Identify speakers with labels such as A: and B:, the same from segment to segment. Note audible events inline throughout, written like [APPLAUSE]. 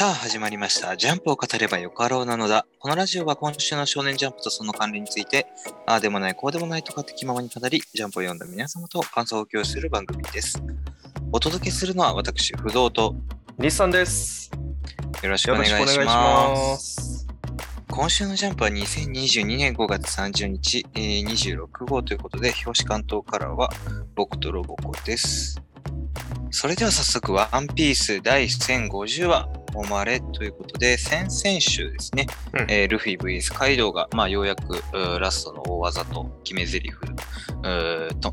A: さあ始まりました。ジャンプを語ればよかろうなのだ。このラジオは今週の少年ジャンプとその関連について、ああでもない、こうでもないとかって気ままに語り、ジャンプを読んだ皆様と感想を共有する番組です。お届けするのは私、不動と
B: 日産です。
A: よろしくお願いします。
B: ます。
A: 今週のジャンプは2022年5月30日、えー26号ということで、表紙関東カラーは僕とロボコです。それでは早速、ワンピース第1050話、おまれということで、先々週ですね、
B: うん
A: えールフィ VS カイドウが、まあ、ようやくラストの大技と決め台詞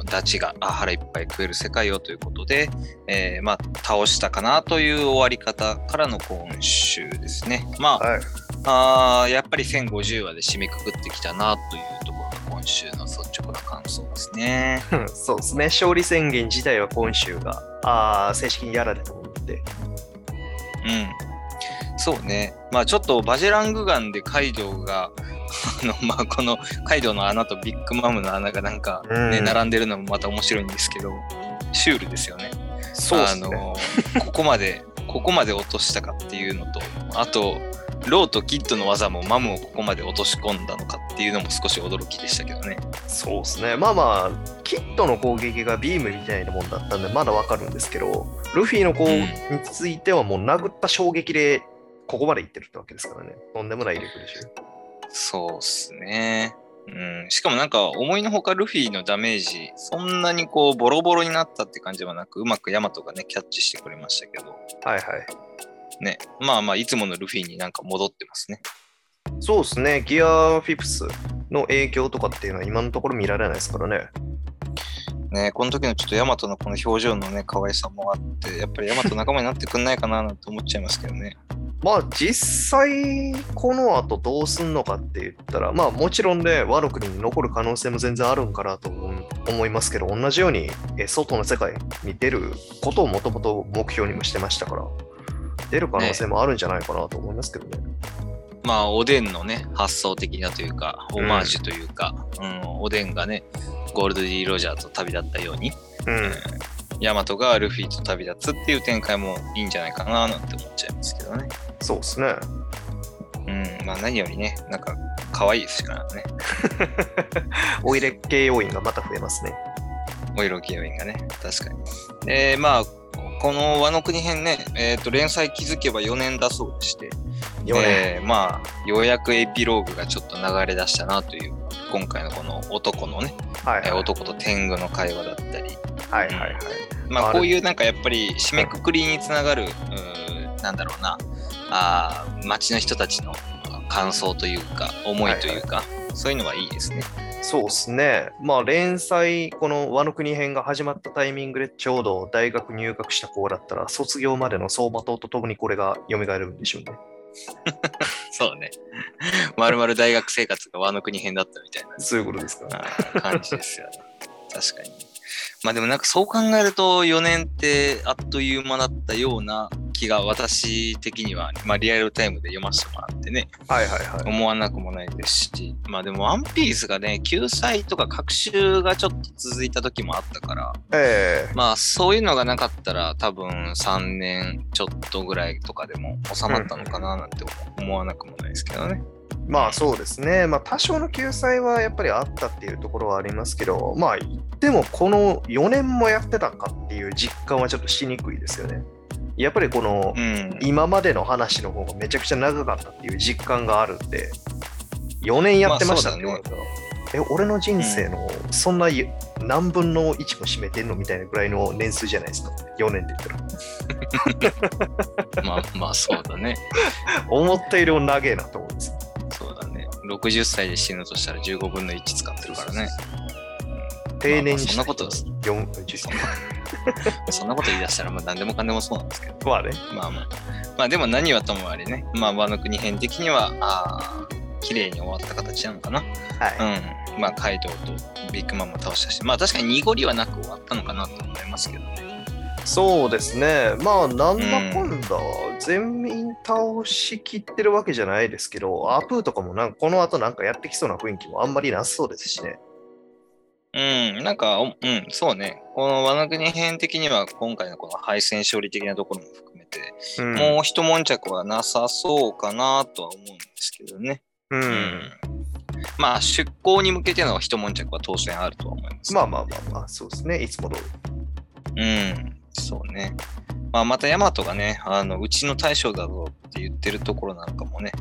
A: ダチがあ腹いっぱい食える世界をということで、えーまあ、倒したかなという終わり方からの今週ですね。まあ、
B: はい。
A: あーやっぱり1050話で締めくくってきたなというところが今週の率直な感想ですね。
B: そうですね。勝利宣言自体は今週があー正式にやられたもので。
A: うん。そうね。まあちょっとバジェラングガンでカイドウが、あの、[LAUGHS] まあこのカイドウの穴とビッグマムの穴がなんかね、
B: うん
A: 並んでるのもまた面白いんですけど、シュールですよね。
B: そうですね。
A: あの、ここまで、ここまで落としたかっていうのと、あと、ローとキッドの技もマムをここまで落とし込んだのかっていうのも少し驚きでしたけどね。
B: そうですね。まあまあ、キットの攻撃がビームみたいなもんだったんで、まだわかるんですけど、ルフィの攻撃についてはもう殴った衝撃で、ここまで行ってるってわけですからね。とんでもない力でしょ。
A: そうっすね。うん、しかもなんか思いのほかルフィのダメージ、そんなにこうボロボロになったって感じはなく、うまくヤマトがね、キャッチしてくれましたけど、
B: はいはい。
A: ね、まあまあいつものルフィになんか戻ってますね。
B: そうですね。ギアフィプスの影響とかっていうのは今のところ見られないですからね。
A: ね、この時のちょっとヤマトのこの表情のね、可愛さもあって、やっぱりヤマト仲間になってくんないかななんて思っちゃいますけどね。
B: まあ実際この後どうすんのかって言ったらまあもちろんねワノ国に残る可能性も全然あるんかなと思いますけど同じようにえ外の世界に出ることをもともと目標にもしてましたから出る可能性もあるんじゃないかなと思いますけどね。
A: まあおでんのね、発想的なというか、オマージュというか、うん、おでんがね、ゴールド・ディ・ロジャーと旅立ったように、
B: うん、
A: ヤマトがルフィと旅立つっていう展開もいいんじゃないかななんて思っちゃいますけどね。
B: そうですね。
A: うん、まあ何よりね、なんか可愛いですからね。
B: オイレ系要因がまた増えますね。
A: お色気要因がね、確かに。で、まあ、この和の国編ね、えっ、と、連載気づけば4年だそうでして、
B: 4年。
A: えーまあ、ようやくエピローグがちょっと流れ出したなという、今回のこの男のね、
B: はいはい
A: えー男と天狗の会話だったり、
B: はいはいはい。
A: まあ、
B: ある
A: こういうなんかやっぱり締めくくりにつながる、うーなんだろうな、あー街の人たちの感想というか、思いというか、そういうのはいいですね。
B: そうですね。まあ連載、この和の国編が始まったタイミングでちょうど大学入学した子だったら、卒業までの走馬灯とともにこれが蘇るんでしょうね。[LAUGHS]
A: そうね。[LAUGHS] まるまる大学生活が和の国編だったみたいな
B: そういうことですか。
A: 感じですよね。確かに。まあでもなんかそう考えると4年ってあっという間だったような気が私的には、まあリアルタイムで読ませてもらってね、
B: はいはいはい。
A: 思わなくもないですし、まあでもワンピースがね、救済とか各週がちょっと続いた時もあったから、
B: ええ
A: まあそういうのがなかったら多分3年ちょっとぐらいとかでも収まったのかななんて思わなくもないですけどね。
B: まあそうですね。まあ多少の救済はやっぱりあったっていうところはありますけど、まあ言ってもこの4年もやってたかっていう実感はちょっとしにくいですよね。やっぱりこの
A: うん。
B: 今までの話の方がめちゃくちゃ長かったっていう実感があるんで、4年やってましたって言われたら、え、俺の人生のそんな何分の1も占めてんのみたいなぐらいの年数じゃないですか。4年って言ったら。[LAUGHS]
A: まあまあそうだね。[LAUGHS]
B: 思ったよりも長えなと思うんです。
A: 60歳で死ぬとしたら15分の1使ってるからね。
B: 定年に
A: そんなこと
B: 4
A: そんな [LAUGHS] そんなこと言い出したらまあ何でもかんでもそうなんですけど。
B: まあね。
A: まあまあ。まあでも何はともあれね。まあ和の国編的には、ああ、綺麗に終わった形なのかな。
B: はい。
A: うん。まあカイドウとビッグマンも倒したし、まあ確かに濁りはなく終わったのかなと思いますけどね。
B: そうですね。まあ、なんだかんだ、全員倒しきってるわけじゃないですけど、アプーとかもなんかこの後なんかやってきそうな雰囲気もあんまりなさそうですしね。
A: うん、なんか、おうん、そうね。このワノ国編的には今回のこの敗戦勝利的なところも含めて、
B: うん
A: もう一悶着はなさそうかなとは思うんですけどね。
B: うん
A: うんまあ、出航に向けての一悶着は当然あるとは思います。
B: まあまあまあまあ、そうですね。いつも通り。
A: うん、そうね。まあ、またヤマトがね、あのうちの大将だぞって言ってるところなんかもね、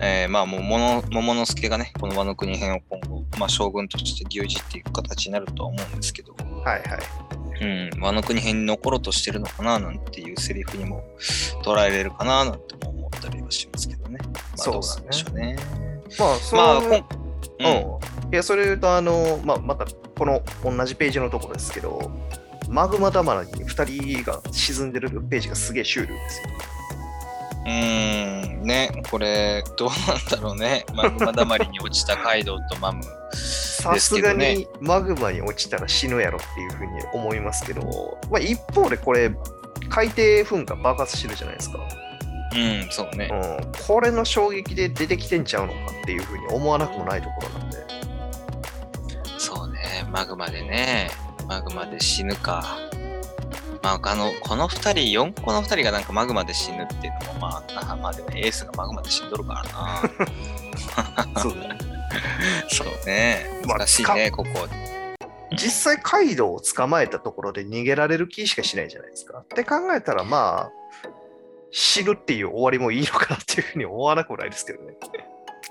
A: えーまあもう桃桃之助がね、この和の国編を今後、まあ、将軍として牛耳っていく形になるとは思うんですけど、
B: はいはい。
A: うん、和の国編に残ろうとしてるのかななんていうセリフにも捉えれるかななんても思ったりはしますけどね。まあ、
B: そうっすね
A: どうなんでしょうね。
B: まあ、そう、
A: まあ、うん、
B: うん。いや、それと、あの、まあ、また、この同じページのところですけど、マグマだまりに2人が沈んでるページがすげえシュールですよ。
A: うーん、ね、これ、どうなんだろうね。マグマだまりに落ちたカイドウとマム。
B: さすがにマグマに落ちたら死ぬやろっていうふうに思いますけど、まあ、一方でこれ、海底噴火爆発してるじゃないですか。
A: うん、そうね。
B: うん、これの衝撃で出てきてんちゃうのかっていうふうに思わなくもないところなんで。
A: そうね、マグマでね、マグマで死ぬか。まあ、あの、この二人、4個の二人がなんかマグマで死ぬっていうのも、まあ、なまあでもエースがマグマで死んどるからな。
B: そうだね。
A: そうね、
B: まあ
A: 難しいね、ここ。
B: 実際、カイドウを捕まえたところで逃げられる気しかしないじゃないですか。って考えたら、まあ、死ぬっていう終わりもいいのかなっていうふうに思わなくもないですけどね。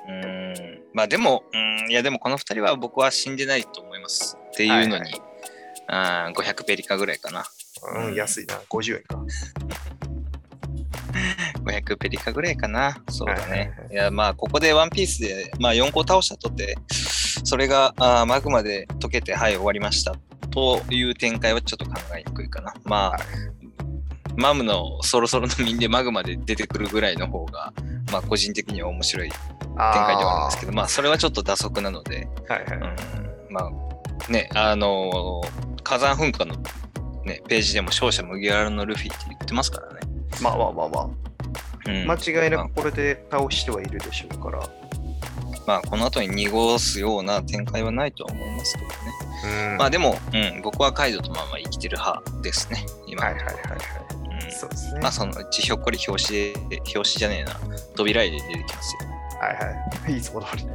A: うーん、まあでも、うん、いやでもこの二人は僕は死んでないと思います。っていうのに、あー500ペリカぐらいかな。
B: うん、安いな。50円か。[LAUGHS]
A: 500ペリカぐらいかな。そうだね
B: は。
A: いや、まあ、ここでワンピースで、まあ、4個倒したとて、それがあーマグマで溶けて、はい、終わりましたという展開はちょっと考えにくいかな。まあ、
B: はい
A: マムのそろそろのみんでマグマで出てくるぐらいの方が、まあ、個人的には面白い展開ではあるんですけど、まあ、それはちょっと打足なので、
B: ど。はいはい。
A: うん、まあ、ね、あのー火山噴火の、ね、ページでも勝者麦わらのルフィって言ってますからね。
B: まあまあまあまあ。
A: うん
B: 間違いなくこれで倒してはいるでしょうから。
A: まあ、この後に濁すような展開はないとは思いますけどね。
B: うん
A: まあでも、うん、僕はカイドウとまあまあ生きてる派ですね、今
B: はいはいはいはい。
A: ろ。うん
B: そうですね。
A: まあそのうちひょっこり表紙で、表紙じゃねえな、扉絵で出てきますよ。
B: はいはい。[LAUGHS] いつも通りね。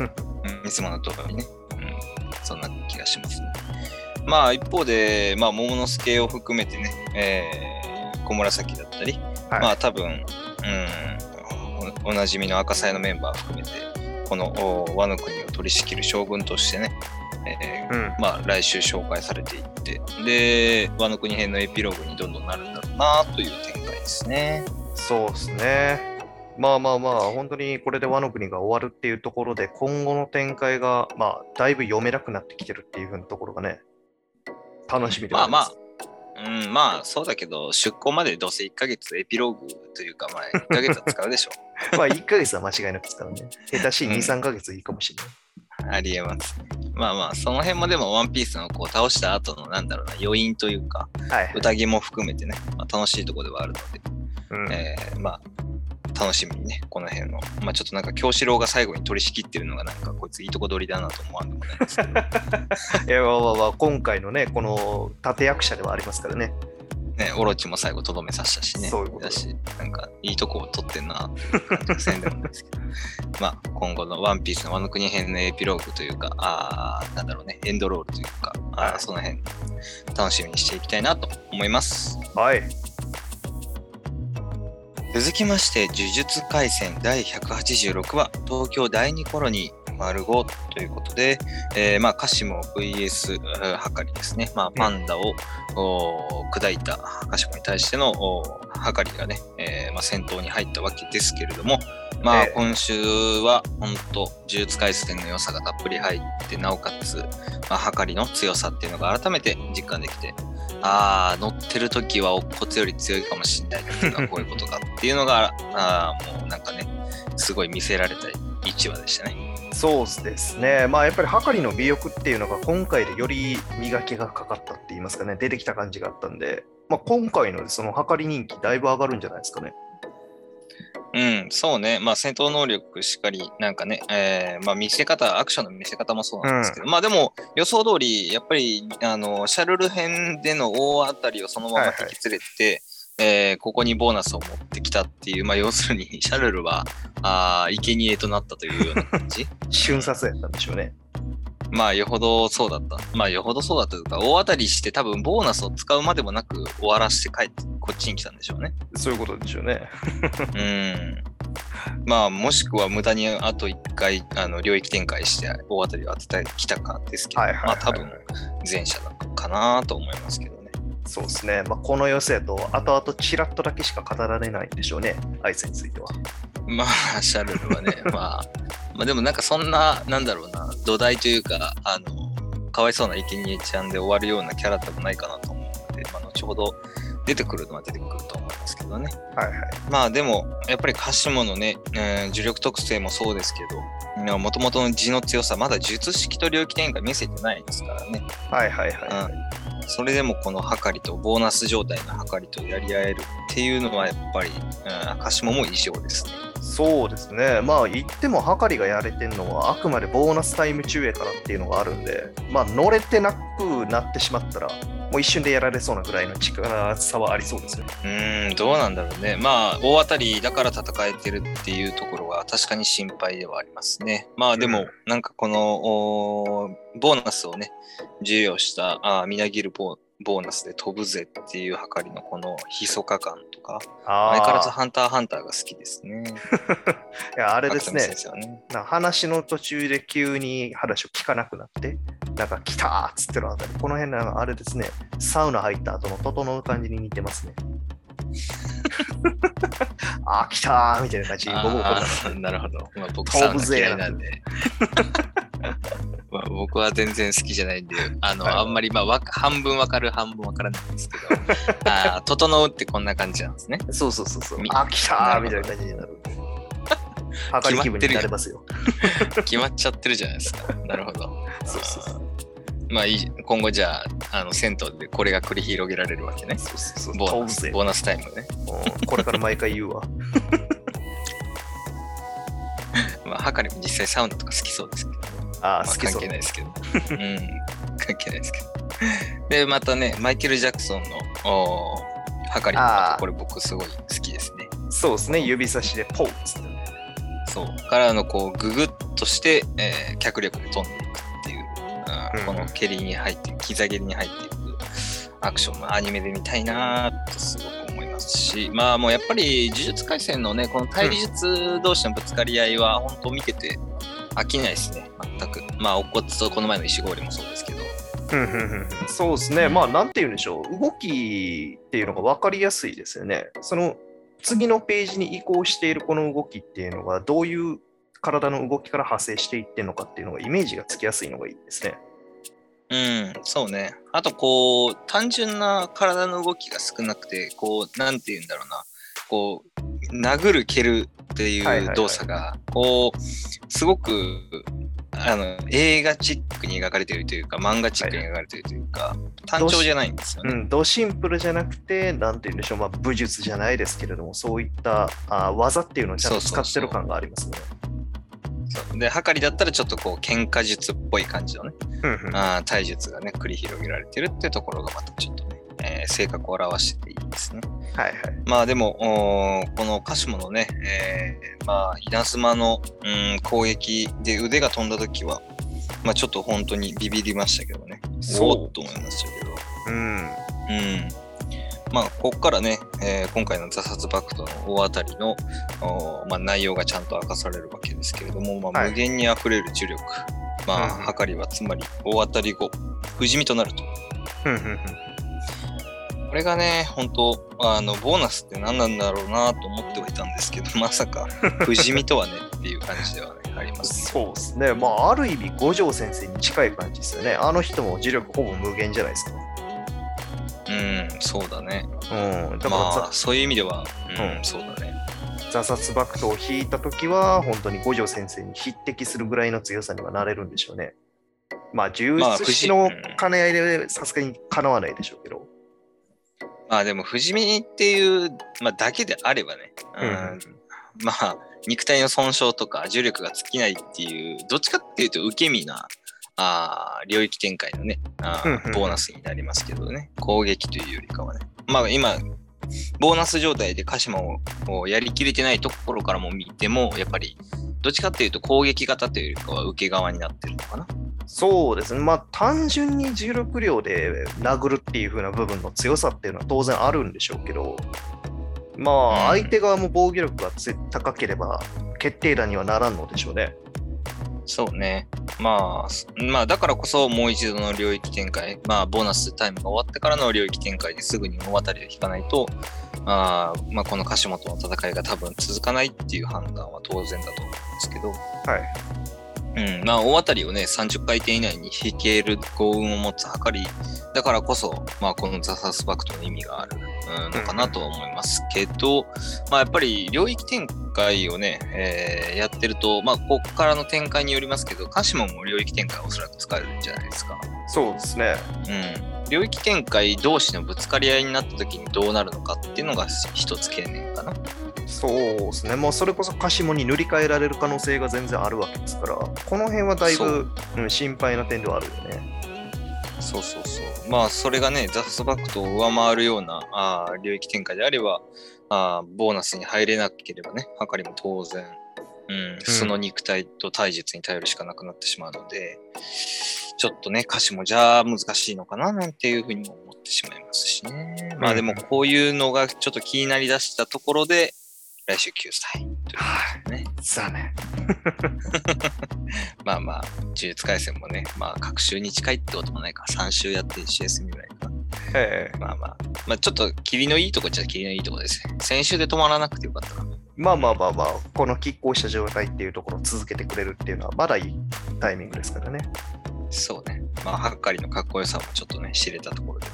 A: うん、いつもの通りね。うん、そんな気がしますね。まあ一方で、まあ桃之助を含めてね、えー、小紫だったり、
B: はい
A: まあ多分、うん、おおなじみの赤鞘のメンバー含めて、このお和の国を取り仕切る将軍としてね、えー
B: うん。
A: まあ、来週紹介されていって、で、和の国編のエピローグにどんどんなるんだろうなという展開ですね。
B: そうですね。まあまあまあ、本当にこれで和の国が終わるっていうところで、今後の展開が、まあ、だいぶ読めなくなってきてるっていうふうなところがね、楽しみでは
A: まあ
B: ます。
A: うん、まあ、そうだけど、出航までどうせ1ヶ月エピローグというか、まあ、1ヶ月は使うでしょ [LAUGHS]
B: まあ、1ヶ月は間違いなく使うね。下手しい2、
A: うん
B: 3ヶ月いいかもしれない。
A: う。ありえます。まあまあ、その辺もでも、ワンピースのこう倒した後の、なんだろうな、余韻というか、
B: はい。
A: 宴も含めてね、まあ、楽しいところではあるので、
B: うん
A: えーまあ、楽しみにね、この辺の、まあちょっとなんか京志郎が最後に取り仕切ってるのがなんかこいついいとこ取りだなと思わんでもないですけど、[LAUGHS]
B: いや、まあまあまあ、今回のね、この立役者ではありますからね。
A: ね、オロチも最後とどめさせたしね、
B: そういうこと
A: だし、なんかいいとこを取ってんなせんでもないですけど、[LAUGHS] まあ今後のワンピースのワノ国編のエピローグというか、あーなんだろうね、エンドロールというか、あその辺楽しみにしていきたいなと思います。
B: はい。
A: 続きまして、呪術廻戦第186話、東京第2コロニー丸5ということで、えーまあ、カシモ VS はかりですね。まあ、パンダを、砕いたカシモに対してのはかりがね、えーまあ、戦闘に入ったわけですけれども、まあ、
B: ええ
A: 今週は本当、呪術廻戦の良さがたっぷり入って、なおかつ、まあ、はかりの強さっていうのが改めて実感できて、ああ、乗ってる時は乙骨より強いかもしれないっていうのはこういうことかっていうのが、あーもうなんかね、すごい見せられた1話でしたね。
B: そうですね。まあやっぱりはかりの美欲っていうのが今回でより磨きがかかったって言いますかね、出てきた感じがあったんで、まあ今回のそのはかり人気だいぶ上がるんじゃないですかね。
A: うん、そうね。まあ、戦闘能力しっかり、なんかね、えーまあ、見せ方、アクションの見せ方もそうなんですけど、まあ、でも、予想通り、やっぱり、あの、シャルル編での大当たりをそのまま引き連れて、えーここにボーナスを持ってきたっていう、まあ、[LAUGHS] 要するに、シャルルは、あー生贄となったというような感じ。[LAUGHS]
B: 瞬殺やったんでしょうね。
A: まあ、よほどそうだった。まあ、よほどそうだったというか、大当たりして多分、ボーナスを使うまでもなく終わらせて帰って、こっちに来たんでしょうね。
B: そういうことでしょうね。
A: うん。まあ、もしくは無駄にあと1回あの領域展開して大当たりを当ててきたかですけど、
B: はいはいはい
A: まあ多分前者だかなと思いますけどね。
B: そうですね。まあ、この寄せやと、後々チラッとだけしか語られないんでしょうね。アイスについては。
A: まあ、シャルルはね、[LAUGHS] まあ、まあでもなんかそんな、なんだろうな、土台というか、あの、かわいそうな生贄ちゃんで終わるようなキャラでもないかなと思うので、まあ、後ほど出てくるのは出てくると思いますけどね。
B: はいはい。
A: まあでも、やっぱりカシモのね、えー呪力特性もそうですけど、もともとの字の強さ、まだ術式と領域展開見せてないですからね。
B: はいはいはい。
A: それでもこのはかりと、ボーナス状態のはかりとやり合えるっていうのはやっぱり、うん、カシモも異常ですね。
B: そうですね。まあ言っても、はかりがやれてるのは、あくまでボーナスタイム中やからっていうのがあるんで、まあ乗れてなくなってしまったら、もう一瞬でやられそうなぐらいの力差はありそうですよね。
A: うーん、どうなんだろうね。まあ、大当たりだから戦えてるっていうところは確かに心配ではありますね。まあでも、
B: うん
A: なんかこの、ボーナスをね、授与した、あーみなぎるボーボーナスで飛ぶぜっていうはかりのこの密か感とか、
B: あ
A: 相変わらず
B: あ。
A: ハンターハンターが好きですね。[LAUGHS]
B: いや、あれですね
A: ね。
B: な話の途中で急に話を聞かなくなって、なんか来たーっつってるあたり、この辺のあれですね、サウナ入った後の整う感じに似てますね。[LAUGHS] あー、来たーみたいな感じに僕
A: なるほど。まあ、僕
B: 飛
A: サウナ
B: ぶぜ
A: 嫌いなんで。まあ、僕は全然好きじゃないんで、あの、
B: はい
A: あんまり、まあわか、半分わかる、半分わからないんですけど、[LAUGHS] あー整うってこんな感じなんですね。
B: そうそうそうそう
A: み。
B: あー、来たーみたいな感じになる。はかり気分になれますよ。[LAUGHS]
A: 決まっちゃってるじゃないですか。なるほど。
B: そうそうそう。
A: まあ今後じゃあ、あの、銭湯でこれが繰り広げられるわけね。
B: そうそうそう。
A: ボーナス、ボーナスタイムね。
B: うんこれから毎回言うわ。[LAUGHS]
A: まあ、はかりも実際サウナとか好きそうですけど、
B: あ
A: あ、関
B: 好きそう
A: 係ないですけど。うん、関係ないですけど。で、またね、マイケル・ジャクソンの、はかりもこれ僕すごい好きですね。
B: そうですね、指差しでポーっつってね。
A: そう。からのこう、ググッとして、えー脚力で飛んでこの蹴りに入って膝蹴りに入っていくアクションもアニメで見たいなーとすごく思いますし、まあもうやっぱり呪術廻戦のね、この対立術同士のぶつかり合いは本当見てて飽きないですね、全く。まあ、お骨とこの前の石氷もそうですけど。
B: そうですね、まあ、なんて言うんでしょう、動きっていうのが分かりやすいですよね。その次のページに移行しているこの動きっていうのが、どういう体の動きから派生していってるのかっていうのが、イメージがつきやすいのがいいですね。
A: うん、そうね。あと、こう、単純な体の動きが少なくて、こう、なんて言うんだろうな、こう、殴る、蹴るって
B: はい
A: う動作が、こう、すごく、あの、映画チックに描かれているというか、漫画チックに描かれているというか、単調じゃないんですよね。
B: うん、ドシンプルじゃなくて、なんて言うんでしょう、まあ、武術じゃないですけれども、そういったあ技っていうのをちゃんと使ってる感がありますね。
A: そうで、はかりだったらちょっとこう、喧嘩術っぽい感じのね、
B: うんうん
A: あー体術がね、繰り広げられてるっていうところがまたちょっとね、えー性格を表してていいですね。
B: はいはい。
A: まあでも、このカシモのね、えーまあ稲妻の、うん、攻撃で腕が飛んだ時は、まあちょっと本当にビビりましたけどね。そうと思いましたけど。
B: うん。
A: うん。まあここからね、えー今回のザサツバクトの大当たりの、まあ、内容がちゃんと明かされるわけですけれども、まあ、
B: はい
A: 無限に溢れる呪力。まあ、
B: うん
A: はかりはつまり大当たり後、不死身となると。これがね、本当あの、ボーナスって何なんだろうなと思ってはいたんですけど、[LAUGHS] まさか、不死身とはねっていう感じではね、あります。
B: そうですね。まあ、ある意味、五条先生に近い感じですよね。あの人も磁力ほぼ無限じゃないですか。
A: うん、そうだね。
B: うん。だから、
A: まあ、そういう意味では、うん、
B: うん
A: そうだね。
B: ザザ殺爆刀を引いたときは、本当に五条先生に匹敵するぐらいの強さにはなれるんでしょうね。まあ、重
A: まあ
B: 出しの兼ね合いでさすがにかなわないでしょうけど。
A: まあでも、不死身っていう、まあ、だけであればね、うん
B: うん
A: まあ、肉体の損傷とか重力が尽きないっていう、どっちかっていうと受け身なあー領域展開のねあー
B: うんうんうん
A: ボーナスになりますけどね、攻撃というよりかはね。まあ今、ボーナス状態で鹿島ををやりきれてないところからも見ても、やっぱりどっちかっていうと攻撃型というよりかは受け側になってるのかな。
B: そうですね。まあ単純に重力量で殴るっていう風な部分の強さっていうのは当然あるんでしょうけど、まあ
A: うん
B: 相手側も防御力がつ高ければ決定打にはならんのでしょうね。
A: そうね。まあ、まあ、だからこそもう一度の領域展開、まあ、ボーナスタイムが終わってからの領域展開ですぐに物語を引かないと、あまあ、この鹿島との戦いが多分続かないっていう判断は当然だと思うんですけど、
B: はい。
A: うん、まあ、大当たりをね、30回転以内に引ける幸運を持つ計り、だからこそ、まあ、このザ・サスパクトの意味がある、うんのかなとは思いますけど、まあ、やっぱり領域展開をね、えーやってると、まあ、ここからの展開によりますけど、鹿島も領域展開はおそらく使えるんじゃないですか。
B: そうですね。
A: うん。領域展開同士のぶつかり合いになった時にどうなるのかっていうのが一つ懸念かな。
B: そうですね。もうそれこそカシモに塗り替えられる可能性が全然あるわけですから、この辺はだいぶ、うん、心配な点ではあるよね。
A: そうそうそう。まあ、それがね、ザ・スバクトを上回るようなあー領域展開であればあー、ボーナスに入れなければね、はかりも当然、うん、その肉体と体術に頼るしかなくなってしまうので、ちょっとね、歌詞もじゃあ難しいのかななんていうふうにも思ってしまいますしね。まあでも、こういうのがちょっと気になりだしたところで、来週9歳ね。
B: さあね。[LAUGHS]
A: まあまあ、呪術廻戦もね、まあ、各週に近いってこともないから、3週やって1週休みぐらいかな。
B: ええ
A: まあまあ、まあちょっと霧のいいとこっちゃ霧のいいとこですね。先週で止まらなくてよかったな。
B: まあまあまあまあ、この拮抗した状態っていうところを続けてくれるっていうのは、まだいいタイミングですからね。
A: そうね。まあ、ハッカリのかっこよさもちょっとね、知れたところで、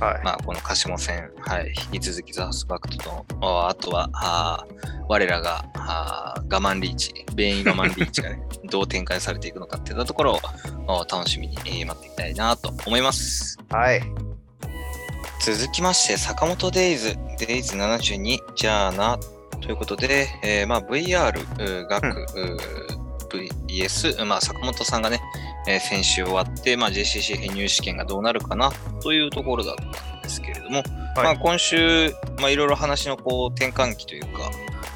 B: はい。
A: まあ、この鹿島戦、はい、引き続きザ・ハスバクトと、ああとは、あー我らがあー我慢リーチ、便意我慢リーチがね、[LAUGHS] どう展開されていくのかっていったところを楽しみにえー待っていきたいなと思います。
B: はい。
A: 続きまして、坂本デイズ、デイズ72、じゃあな、ということで、えーまあ、VR、学、うー VS、まあ、坂本さんがね、えー先週終わって、まあ、JCC 編入試験がどうなるかなというところだったんですけれども、まあ、今週、まあ、いろいろ話のこう転換期というか、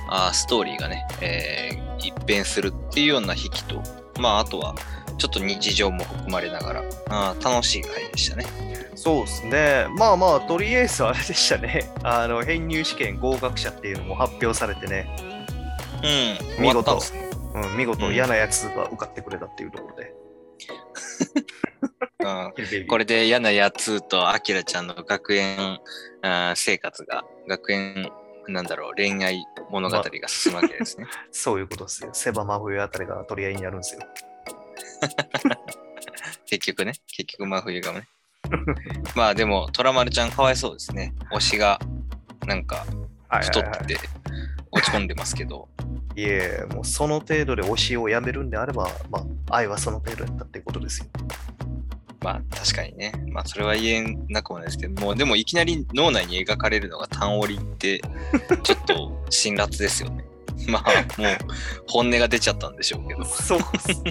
A: あーストーリーがね、えー一変するっていうような引きと、まあ、あとは、ちょっと日常も含まれながら、あー楽しい回でしたね。
B: そうですね。まあまあ、とりあえずあれでしたね。[LAUGHS] あの、編入試験合格者っていうのも発表されてね、
A: うん、
B: 見事
A: ね。
B: うん、見事
A: うん
B: 嫌なやつが受かってくれたっていうところで。
A: うん [LAUGHS] これで嫌なやつとアキラちゃんの学園あー生活が、学園、なんだろう、恋愛物語が進むわけですね。[LAUGHS]
B: そういうことですよ。セバ真冬あたりが取り合いになるんですよ。[LAUGHS]
A: 結局ね、結局真冬がね。まあでも、トラマルちゃんかわいそうですね。推しが、なんか、
B: はい
A: 太っ
B: はいはい
A: てて、落ち込んでますけど。
B: いえ、もうその程度で推しをやめるんであれば、まあ、愛はその程度やったっていうことですよ。
A: まあ確かにね。まあそれは言えなくもないですけど、もうでもいきなり脳内に描かれるのが単折りって、[LAUGHS] ちょっと辛辣ですよね。[LAUGHS] まあもう本音が出ちゃったんでしょうけど。
B: そう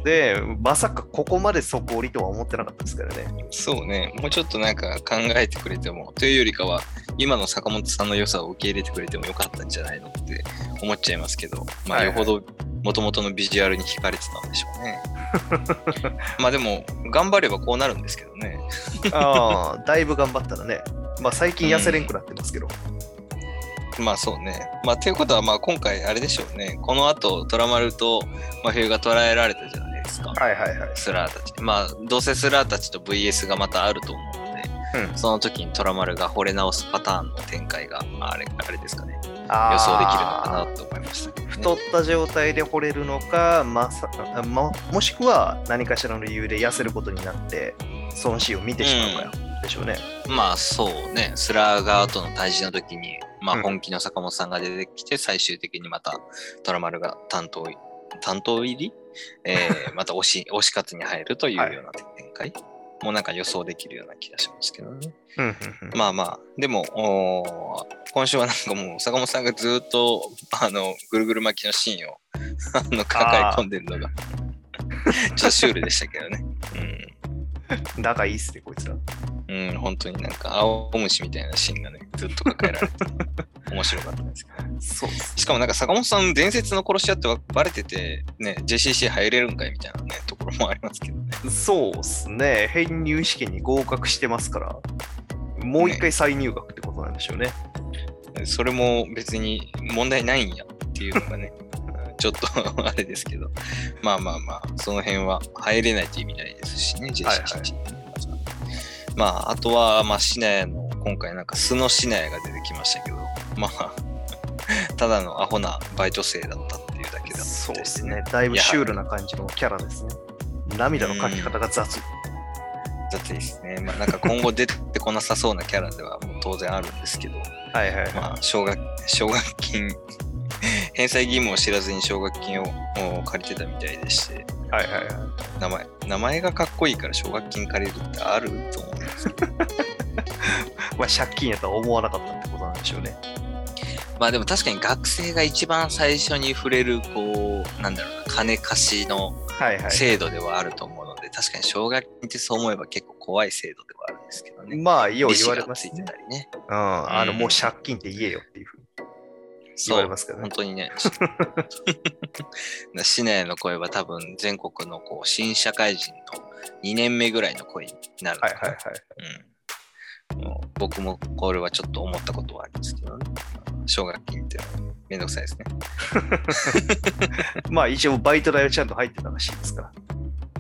B: で、まさかここまで底折りとは思ってなかったですからね。
A: そうね、もうちょっとなんか考えてくれても、というよりかは、今の坂本さんの良さを受け入れてくれてもよかったんじゃないのって思っちゃいますけど、まあ、よほど元々のビジュアルに惹かれてたんでしょうね。[LAUGHS] まあでも、頑張ればこうなるんですけどね。
B: ああ、だいぶ頑張ったらね。まあ最近痩せれんくなってますけど。
A: まあそうね。まあということは、まあ今回あれでしょうね。この後、トラマルと真冬が捉えられたじゃないですか。
B: はいはいはい。
A: スラーたち。まあ、どうせスラーたちと VS がまたあると思う
B: ん。
A: その時にトラマルが惚れ直すパターンの展開が、まあ、あれあれですかね。予想できるのかなと思いました。ね、
B: 太った状態で惚れるのか、まさあももしくは何かしらの理由で痩せることになって、そのシーンを見てしまうかでしょうね。
A: まあそうね、スラー側との対峙の時に、ま
B: うん。
A: あ本気の坂本さんが出てきて、最終的にまたトラマルが担当、担当入り、えー [LAUGHS] また推し、推し活に入るというような展開。もうなんか予想できるような気がしますけどね。
B: うんうんうん
A: まあまあ、でも、今週はなんかもう坂本さんがずっとあのぐるぐる巻きのシーンをあの抱え込んでるのが、ちょっとシュールでしたけどね。[LAUGHS]
B: 仲いいっすね、こいつら。
A: うん、うん、本当になんか青虫みたいなシーンがね、ずっと抱えられて、面白かったですけど。
B: そうっす
A: しかもなんか坂本さん、伝説の殺し屋ってバレてて、ね、JCC 入れるんかいみたいなね、ところもありますけどね。
B: そうっすね。編入試験に合格してますから、もう一回再入学ってことなんでしょうね。
A: それも別に問題ないんやっていうのがね、うんちょっと [LAUGHS] あれですけど、まあまあまあ、その辺は入れないと意味ないですしね、JCC
B: はい
A: まあ、あとは、まあ、シナヤの、今回なんか素のシナヤが出てきましたけど、まあ、[LAUGHS] ただのアホなバイト生だったっていうだけだった
B: そうですね。だいぶシュールな感じのキャラですね。涙の描き方が雑。
A: 雑ですね。まあ、なんか今後出てこなさそうなキャラではもう当然あるんですけど、
B: はいはいはい。
A: まあ、奨学奨学金、[LAUGHS] 返済義務を知らずに奨学金を借りてたみたいでして、
B: はいはいはい。
A: 名前名前がかっこいいから奨学金借りるってあると思うんですけど、[LAUGHS]
B: まあ、借金やとは思わなかったってことなんでしょうね。
A: まあでも確かに学生が一番最初に触れる、こう、なんだろうな、金貸しの
B: はいはい。
A: 制度ではあると思うので、確かに奨学金ってそう思えば結構怖い制度ではあるんですけどね。
B: まあ、よう言われますね
A: がついて。たりね。
B: うん。あの、
A: うん
B: もう借金って言えよっていうふうに言
A: そう
B: われますからね
A: 本。当にね。市内の声は多分全国のこう新社会人の2年目ぐらいの声になる。
B: はいはいはい。
A: うん、もう僕もこれはちょっと思ったことはありますけどね。奨学金ってめんどくさいですね。[LAUGHS]
B: まあ、一応バイト代はちゃんと入ってたらしいですから。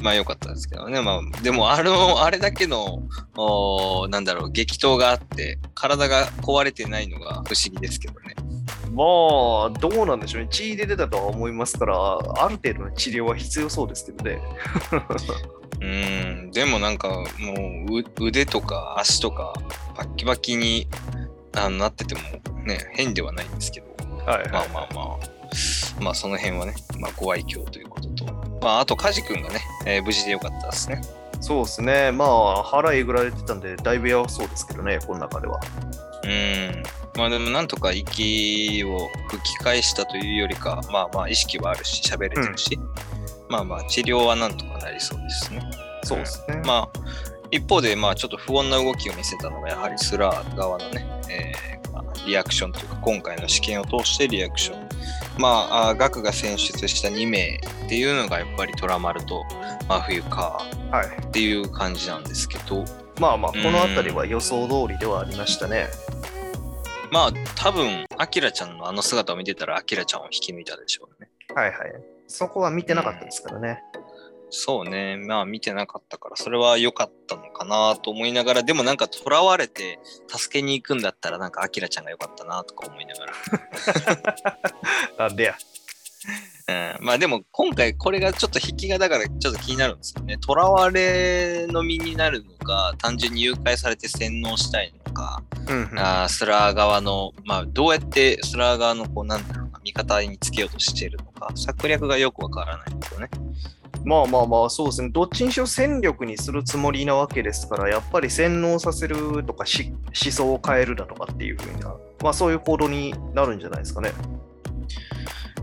A: まあ良かったですけどね。まあでもあの、あれだけの、おーなんだろう、激闘があって、体が壊れてないのが不思議ですけどね。
B: まあ、どうなんでしょうね。血出てたとは思いますから、ある程度の治療は必要そうですけどね。[LAUGHS]
A: うん、でもなんかもうう腕とか足とかバッキバキにあのなっててもね、変ではないんですけど、
B: はい
A: まあまあまあ、まあその辺はね、まあご愛嬌ということと、まああとカジ君がね、えー無事でよかったですね。
B: そうですね。まあ、腹えぐられてたんで、だいぶやばそうですけどね、この中では。
A: うん。まあでもなんとか息を吹き返したというよりか、まあまあ意識はあるし、喋れてるし、まあまあ治療はなんとかなりそうですね。
B: そうですね。
A: まあ一方でまあちょっと不穏な動きを見せたのがやはりスラー側のね、えーまあリアクションというか今回の試験を通してリアクション。まあ、あガクが選出した2名っていうのがやっぱりトラマルと真冬か
B: はい。
A: っていう感じなんですけど、
B: まあまあ、この辺りは予想通りではありましたね。
A: まあ多分、アキラちゃんのあの姿を見てたらアキラちゃんを引き抜いたでしょうね。
B: はいはい。そこは見てなかったですからね。
A: そうね。まあ見てなかったから、それは良かったのかなと思いながら、でもなんか囚われて助けに行くんだったら、なんかアキラちゃんが良かったなとか思いなが [LAUGHS]
B: なんでや。
A: ら。うん、まあでも今回これがちょっと引きがだからちょっと気になるんですよね。囚われの身になるのか、単純に誘拐されて洗脳したいのか、
B: うんうん、
A: あースラー側の、まあどうやってスラー側のこうなんだろうな、味方につけようとしているのか、策略がよくわからないんですよね。
B: まあまあまあ、そうですね。どっちにしろ戦力にするつもりなわけですから、やっぱり洗脳させるとかし思想を変えるだとかっていうふうな、まあそういう行動になるんじゃないですかね。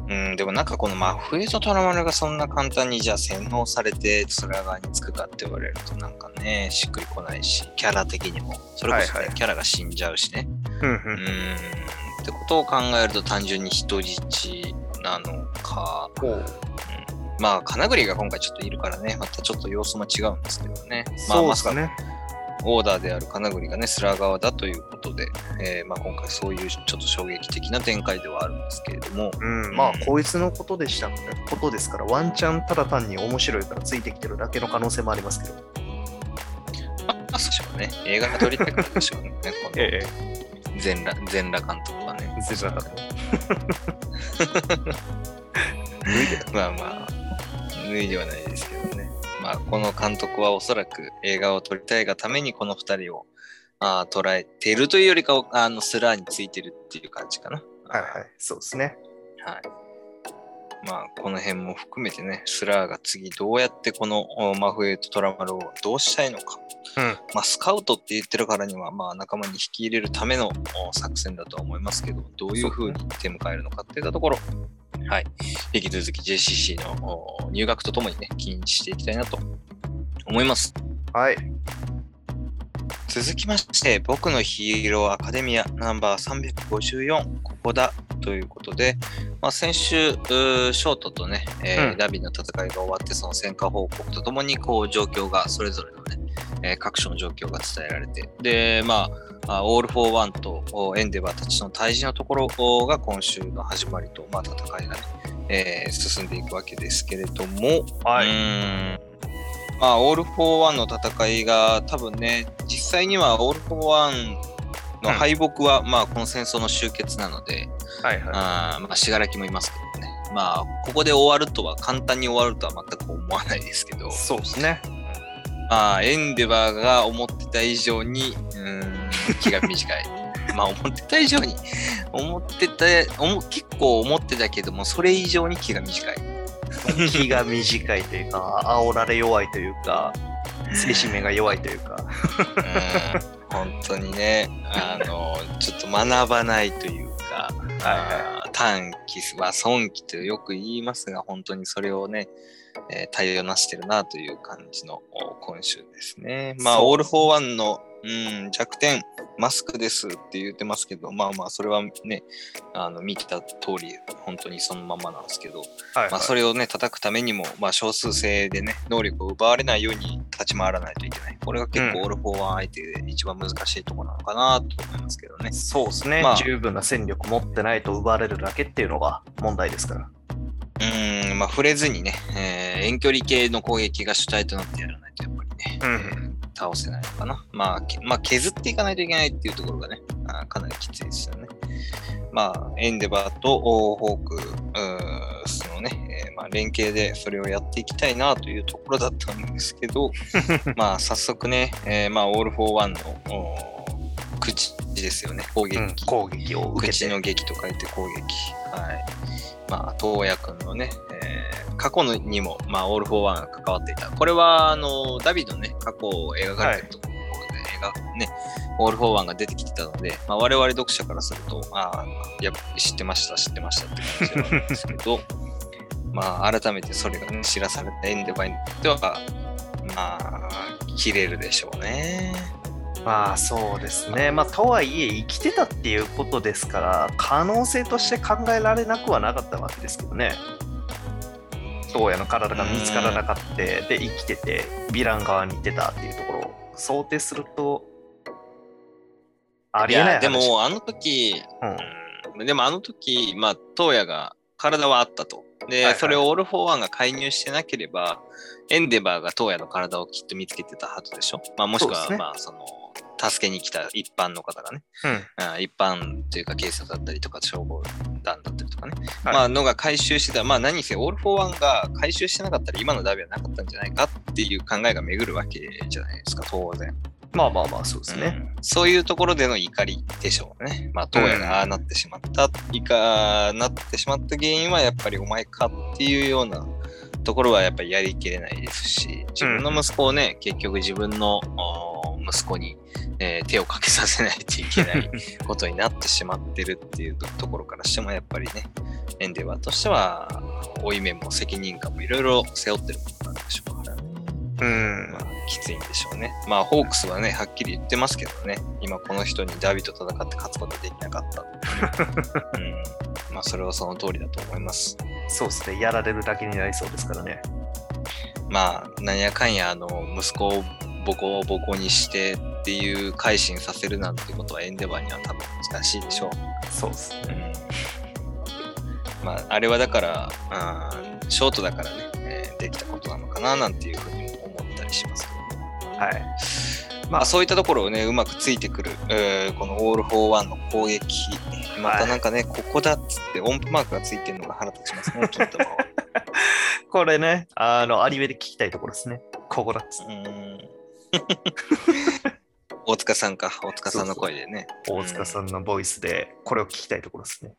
A: うん、でもなんかこの真冬とトラマルがそんな簡単にじゃあ洗脳されてスラー側につくかって言われるとなんかね、しっくりこないし、キャラ的にも。それこそ、ね
B: はいはい
A: キャラが死んじゃうしね。
B: うん。
A: ってことを考えると単純に人質なのか。
B: こう
A: まあ、金栗が今回ちょっといるからね、またちょっと様子も違うんですけどね。まあ、
B: そうですかね。
A: オーダーである金栗がね、スラー側だということで、えーまあ、今回そういうちょっと衝撃的な展開ではあるんですけれども、
B: うん、まあ、こいつのことでしたことですから、ワンチャンただ単に面白いからついてきてるだけの可能性もありますけど。
A: まあ、そうでしょうね。映画が撮りたいからでしょうね。[LAUGHS] この
B: え
A: 全裸全裸監督はね。
B: え、全然なかった。脱いでた。
A: まあまあ、脱いではないですけどね。まあ、この監督はおそらく映画を撮りたいがためにこの二人をあー捉えているというよりかはあのスラーについてるっていう感じかな。
B: はいはい、そうですね。
A: はい。まあ、この辺も含めてね、スラーが次どうやってこのおマフエイとトラマルをどうしたいのか。
B: うん
A: まあ、スカウトって言ってるからには、まあ、仲間に引き入れるためのお作戦だとは思いますけど、どういうふうに手迎えるのかっていったところ、はい。引き続き JCC のお入学とともにね、禁止していきたいなと思います。
B: はい。
A: 続きまして、僕のヒーローアカデミアナンバー354、ここだということで、まあ、先週、ショートとね、えー
B: うん
A: ダビの戦いが終わって、その戦果報告とともに、こう、状況が、それぞれのね、えー各所の状況が伝えられて、で、まあ、あオール・フォー・ワンとおエンデバーたちの対峙のところが今週の始まりと、まあ、戦いがね、えー進んでいくわけですけれども、う
B: はい。
A: ーんまあ、オール・フォー・ワンの戦いが多分ね、実際にはオール・フォー・ワンの敗北は、まあ、この戦争の終結なので、
B: はいはい。
A: まあ、死柄木もいますけどね。まあ、ここで終わるとは、簡単に終わるとは全く思わないですけど、
B: そうですね。
A: まあ、エンデバーが思ってた以上に、うーん、気が短い。[LAUGHS] まあ、思ってた以上に、思ってた、思結構思ってたけども、それ以上に気が短い。
B: 気が短いというか、煽られ弱いというか、精神面が弱いというか。
A: うん本当にね、あの、ちょっと学ばないというか、短期は損期とよく言いますが、本当にそれをね、えー対応なしてるなという感じのお今週ですね。まあ、オール・フォー・ワンの、うん、弱点、マスクですって言ってますけど、まあまあ、それはね、あの見てた通り、本当にそのままなんですけど、
B: はい、
A: まあ、それをね、叩くためにも、まあ、少数制でね、能力を奪われないように立ち回らないといけない。これが結構、
B: うん
A: オール・フォー・ワン相手で一番難しいところなのかなと思いますけどね。
B: そうですね、
A: まあ
B: 十分な戦力持ってないと奪われるだけっていうのが問題ですから。
A: うーん、まあ、触れずにね、えー遠距離系の攻撃が主体となってやらないと、やっぱりね、
B: うん
A: えー倒せないのかな。まあ、けまあ、削っていかないといけないっていうところがね、あーかなりきついですよね。まあ、エンデバーとオーホークスのね、えーまあ、連携でそれをやっていきたいなというところだったんですけど、[LAUGHS] まあ、早速ね、えーまあ、オール・フォー・ワンの口ですよね、攻撃。
B: うん攻撃を受け
A: 口
B: て。
A: の撃と書いて口撃。はい。まあ、燈矢くんのね、えー過去にも、まあ、オール・フォー・ワンが関わっていた。これは、あの、荼毘のね、過去を描かれてるところで、描ね、オール・フォー・ワンが出てきてたので、まあ、我々読者からすると、ああ、や知ってました、知ってましたって感じではあるんですけど、[LAUGHS] まあ、改めてそれがね、知らされたエンデバーにとっては、まあ、切れるでしょうね。
B: まあそうですね。まあとはいえ生きてたっていうことですから、可能性として考えられなくはなかったわけですけどね。燈矢の体が見つからなかった。で、生きてて、ヴィラン側にいてたっていうところを想定すると、ありえない話。
A: やでも、あの時、
B: うん、
A: うんでもあの時、まあ、燈矢が体はあったと。で、
B: はいはい
A: それをオール・フォー・ワンが介入してなければ、エンデバーが燈矢の体をきっと見つけてたはずでしょ。まあ、もしくは、
B: ね
A: まあ、その、助けに来た一般の方がね、
B: うん。
A: あ一般というか警察だったりとか消防団だったりとかね、
B: はい。
A: まあ、のが回収してた、まあ、何せオール・フォー・ワンが回収してなかったら今の荼毘はなかったんじゃないかっていう考えが巡るわけじゃないですか、当然。
B: まあまあまあ、そうですね。
A: うん。そういうところでの怒りでしょうね。まあ、東野がああなってしまった、いかなってしまった原因はやっぱりお前かっていうようなところはやっぱりやりきれないですし、自分の息子をね、結局自分のお息子に、えー手をかけさせないといけない [LAUGHS] ことになってしまってるっていうとところからしてもやっぱりね、エンデバーとしては、負い目も責任感もいろいろ背負ってることなんでしょうからね。
B: うん
A: まあ、きついんでしょうね。まあ、ホークスはね、はっきり言ってますけどね、今この人にダビと戦って勝つことできなかったう。[LAUGHS] うん。まあ、それはその通りだと思います。
B: そうですね。やられるだけになりそうですからね。
A: まあ、なんやかんや、あの、息子をボコボコにしてっていう改心させるなんてことはエンデバーには多分難しいでしょう。
B: そうですね。
A: うん。まあ、あれはだから、うん、ショートだからね、えーできたことなのかななんていうふうにりします。
B: はい。
A: まあそういったところをね、うまくついてくる、えーこのオール・フォー・ワンの攻撃、またなんかね、ここだっつって音符マークがついてるのが腹立ちますね、金玉は。
B: これね、あの、アニメで聞きたいところですね。ここだっつ
A: うーん [LAUGHS] 大塚さんか、大塚さんの声でね。
B: 大塚さんのボイスで、これを聞きたいところですね。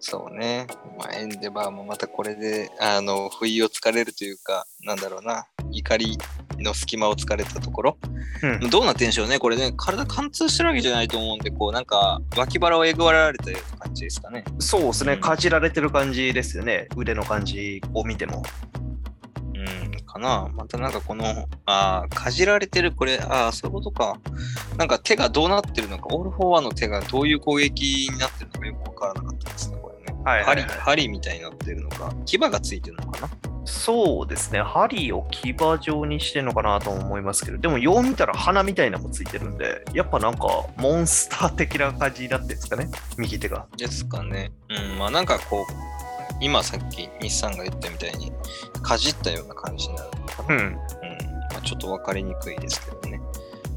A: そうね。まあ、エンデバーもまたこれで、あの、不意をつかれるというか、なんだろうな、怒りの隙間をつかれたところ、
B: うん
A: どうなってんでしょうね。これね、体貫通してるわけじゃないと思うんで、こう、なんか、脇腹をえぐられたような感じですかね。
B: そうですね、
A: うん
B: かじられてる感じですよね、腕の感じを見ても。
A: うん、かな。またなんかこの、あーかじられてる、これ、ああ、そういうことか。なんか手がどうなってるのか、オール・フォー・ワンの手がどういう攻撃になってるのかよくわからなかったですね、これね。
B: はい
A: 針、針みたいになってるのか、牙がついてるのかな。
B: そうですね、針を牙状にしてるのかなとも思いますけど、でもよう見たら鼻みたいなのもついてるんで、やっぱなんかモンスター的な感じになってるんですかね、右手が。
A: ですかね。うん、まあなんかこう、今さっき日産が言ったみたいに、かじったような感じになるのかな。
B: うん。
A: うんまあ、ちょっと分かりにくいですけどね。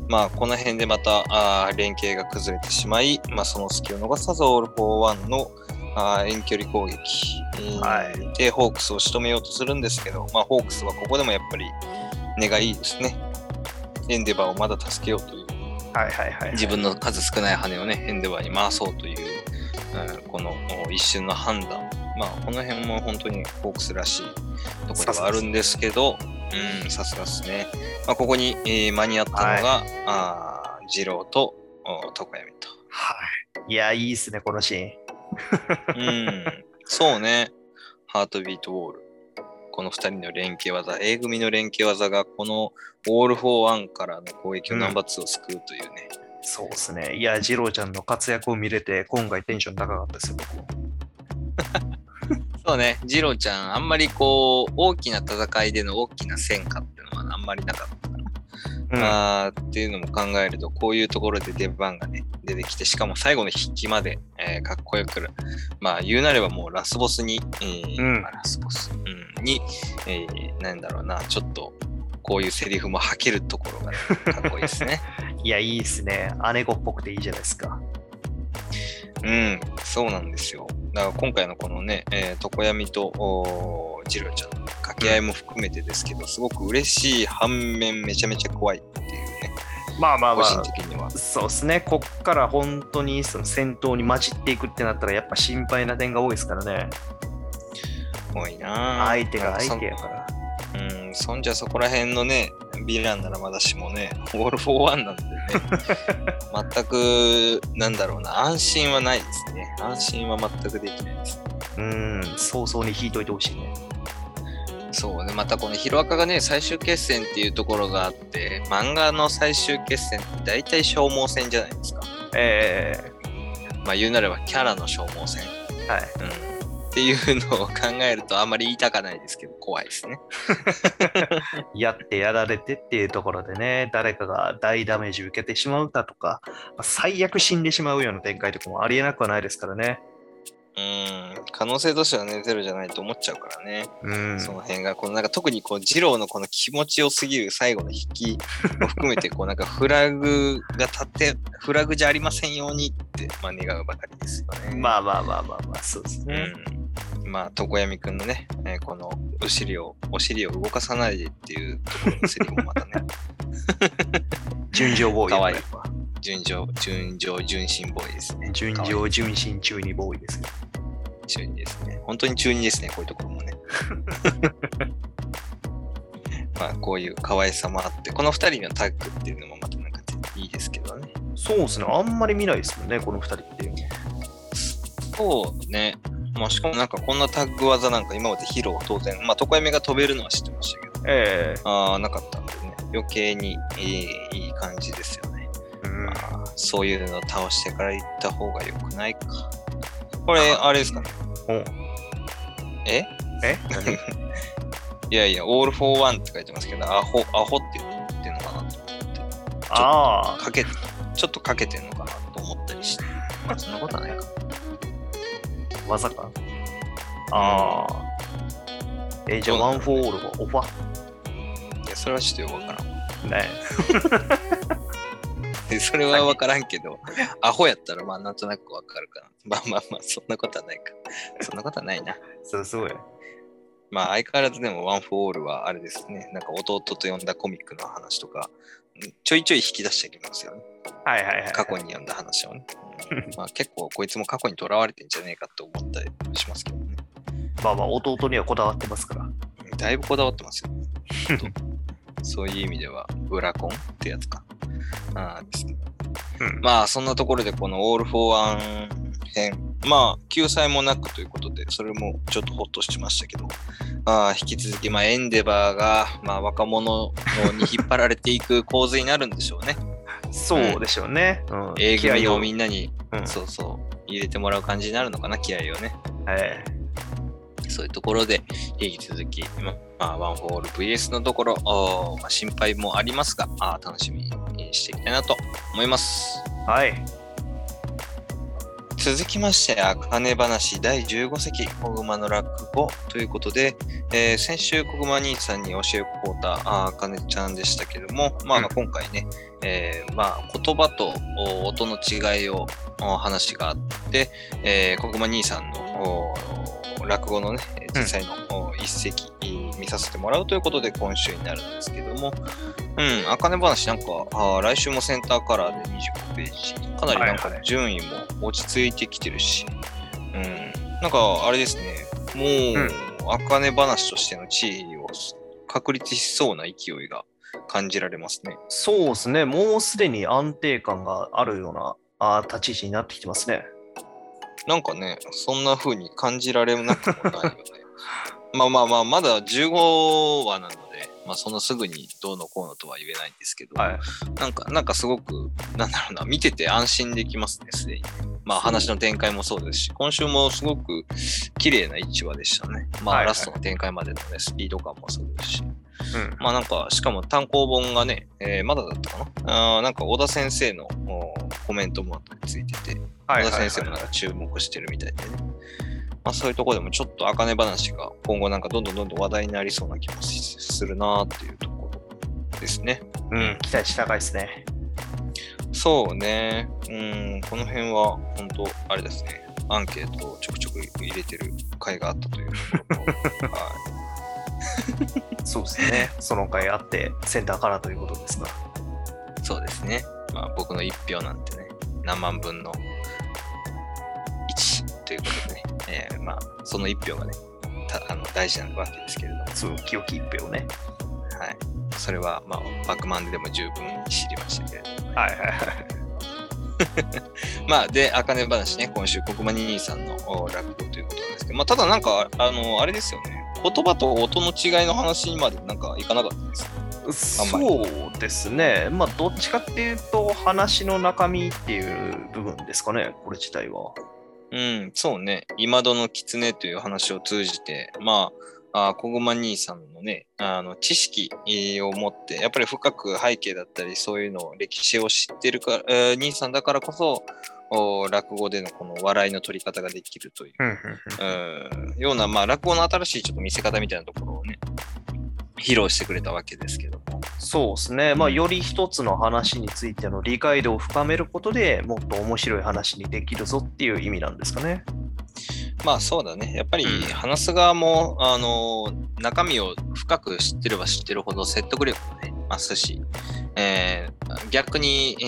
A: まあ、この辺でまたあー連携が崩れてしまい、まあ、その隙を逃さずオール・フォー・ワンのあー遠距離攻撃、えー
B: はい
A: でホークスを仕留めようとするんですけど、まあ、ホークスはここでもやっぱり根がいいですね。エンデバーをまだ助けようという、
B: はいはいはい。
A: 自分の数少ない羽をね、エンデバーに回そうという、うんこのお一瞬の判断。まあ、この辺も本当にホークスらしいところではあるんですけど、うん、さすがですね。まあ、ここに、えー間に合ったのが、あー二郎とお床闇と。
B: はい。いや、いいっすね、このシーン。
A: うん、そうね。ハートビートウォール。この2人の連携技、A 組の連携技がこのオール・フォー・ワンからの攻撃をナンバー2を救うというね。
B: そうですね。いや、ジローちゃんの活躍を見れて、今回テンション高かったですよ、僕も。
A: そうね、ジローちゃん、あんまりこう、大きな戦いでの大きな戦果っていうのはあんまりなかったかな。
B: うん
A: あーっていうのも考えると、こういうところで出番がね、出てきて、しかも最後の筆記まで、えーかっこよく、まあ言うなればもうラスボスに、えー
B: うん
A: まあラスボス、うん、に、えーなんだろうな、ちょっと、こういうセリフも吐けるところが、ね、[LAUGHS] かっこいいですね。
B: いや、いいっすね。姉子っぽくていいじゃないですか。
A: うん、そうなんですよ。だから今回のこのね、えー、床闇とジローちゃんの掛け合いも含めてですけど、すごく嬉しい反面めちゃめちゃ怖いっていうね、
B: まあまあ
A: 個人的には。
B: そうですね。こっから本当にその戦闘に混じっていくってなったら、やっぱ心配な点が多いですからね。
A: 多いなぁ
B: 相手が相手やから。
A: うん、そんじゃそこら辺のね、ヴィランならまだしもね、オール・フォー・ワンなんでね、[LAUGHS] 全く、なんだろうな、安心はないですね。安心は全くできないです。
B: うん、早々に引いといてほしいね。
A: そうね、またこのヒロアカがね、最終決戦っていうところがあって、漫画の最終決戦って大体消耗戦じゃないですか。
B: え
A: まあ言うなればキャラの消耗戦。
B: えはい。
A: うん。っていうのを考えるとあまり言いたかないですけど、怖いですね。[LAUGHS]
B: やってやられてっていうところでね、誰かが大ダメージ受けてしまうだとか、まあ最悪死んでしまうような展開とかもありえなくはないですからね。
A: うん。可能性としてはね、ゼロじゃないと思っちゃうからね。
B: うん。
A: その辺が、このなんか特にこう、二郎のこの気持ちよすぎる最後の引きを含めて、こうなんかフラグが立って、[LAUGHS] フラグじゃありませんようにって、まあ願うばかりですよね。
B: まあまあまあまあまあ、そうですね。
A: うん。まあ、床闇くんのね、えーこのお尻を、お尻を動かさないでっていうところのセリフもまたね、
B: 純情ボーイ
A: かわいい純情、純情、純真ボーイですね。
B: 純情、純真中二ボーイですよ。
A: 中二ですね。本当に中二ですね、こういうところもね。[LAUGHS] まあ、こういう可愛さもあって、この二人のタッグっていうのもまたなんかいいですけどね。
B: そうですね。あんまり見ないですもんね、この二人っていう。
A: そうね。まあ、しかもなんかこんなタッグ技なんか今まで披露当然、まあ、床闇が飛べるのは知ってましたけど、
B: え
A: ああ、なかったんでね、余計にいいいい感じですよね。
B: えうん
A: まあ、そういうのを倒してから行った方が良くないか。これ、あれですかね。
B: お
A: え？
B: え？[LAUGHS] 何？
A: いやいや、オール・フォー・ワンって書いてますけど、アホ、アホって言ってんのかなと思って。
B: ああ、
A: かけ、ちょっとかけてんのかなと思ったりして。まあ、そんなことはないか。
B: 技か。ああ。え、じゃあ、ワン・フォー・オールはオファ
A: いや、それはちょっとよくわからん。
B: ね [LAUGHS]
A: でそれは分からんけど、アホやったらまあなんとなく分かるかな。まあまあまあ、そんなことはないか。そんなことはないな。
B: そうそうや。
A: まあ相変わらずでもワン・フォー・オールはあれですね。なんか弟と呼んだコミックの話とか、うんちょいちょい引き出してきますよね。
B: はいはいはい。
A: 過去に読んだ話をね。う [LAUGHS] んまあ、結構こいつも過去にとらわれてんじゃねえかと思ったりしますけどね。
B: まあまあ、弟にはこだわってますから。
A: だいぶこだわってますよ。[LAUGHS] 本当そういう意味では、ブラコンってやつか。あーですけど。
B: うん
A: まあ、そんなところで、このオール・フォー・ワン編、まあ、救済もなくということで、それもちょっとホッとしましたけど、あー引き続き、まあ、エンデバーが、まあ、若者に引っ張られていく構図になるんでしょうね。
B: そうでしょうね。うん。
A: A 組
B: を
A: みんなに、
B: うん
A: そうそう、入れてもらう感じになるのかな、気合をね。
B: はい
A: そういうところで、引き続き、ままあ、ワンフォール VS のところ、まあ、心配もありますが、あー楽しみにしていきたいなと思います。
B: はい。
A: 続きまして、あかね話第15席、小熊の落語ということで、えー先週、小熊兄さんに教えこうたあかねちゃんでしたけども、まあ、まあ今回ね、えーまあ、言葉とお音の違いをお話があって、えー、小熊兄さんのお落語のね、実際のお一席見させてもらうということで今週になるんですけども、うん、あかね話なんか、あー来週もセンターカラーで25ページ、かなりなんか順位も落ち着いてきてるし、うん、なんかあれですね、もう、あかね話としての地位を確立しそうな勢いが感じられますね。
B: そうですね。もうすでに安定感があるようなあー立ち位置になってきてますね。
A: なんかね、そんな風に感じられなくもないよね。まあまあまあ、まだ15話なので、まあそのすぐにどうのこうのとは言えないんですけど、
B: はい。
A: なんか、なんかすごく、なんだろうな、見てて安心できますね、すでに。まあ話の展開もそうですし、今週もすごく綺麗な1話でしたね。ま
B: はいはい
A: あラストの展開までのね、スピード感もそうですし。
B: うん。
A: まあなんか、しかも単行本がね、えーまだだったかな？あーなんか小田先生のおコメントもついてて、
B: はい
A: 小田先生もなんか注目してるみたいでね。まあそういうところでもちょっと茜話が今後なんかどんどんどんどん話題になりそうな気もしするなっていうところですね。
B: うん。期待値高いですね。
A: そうね。うん、この辺は本当あれですね。アンケートをちょくちょく入れてる回があったという [LAUGHS] は
B: そうですね。その回あってセンターカラーということですが。
A: い、そうですね。まあ僕の一票なんてね、何万分のえーまあその一票がね、たあの大事なわけですけれども、
B: そう、清き一票ね。
A: はい。それは、まあ、バックマンでも十分知りましたけれども。
B: はいはいはい。[LAUGHS]
A: まあ、で、あかね話ね、今週、国間兄さんのお落語ということなんですけど、まあ、ただなんか、あの、あれですよね。言葉と音の違いの話にまでなんかいかなかったです。
B: そうですね。まあ、どっちかっていうと、話の中身っていう部分ですかね、これ自体は。
A: うん、そうね。今戸の狐という話を通じて、まあ、あ小熊兄さんのね、あの知識えーを持って、やっぱり深く背景だったり、そういうのを、歴史を知ってるから、えー兄さんだからこそ、お落語でのこの笑いの取り方ができるという、
B: う
A: ような、まあ、落語の新しいちょっと見せ方みたいなところをね、披露してくれたわけですけども。
B: そうですね。まあ、より一つの話についての理解度を深めることでもっと面白い話にできるぞっていう意味なんですかね。
A: まあそうだね。やっぱり
B: うん
A: 話す側も、あの中身を深く知ってれば知ってるほど説得力もね、増すし、えー逆に、え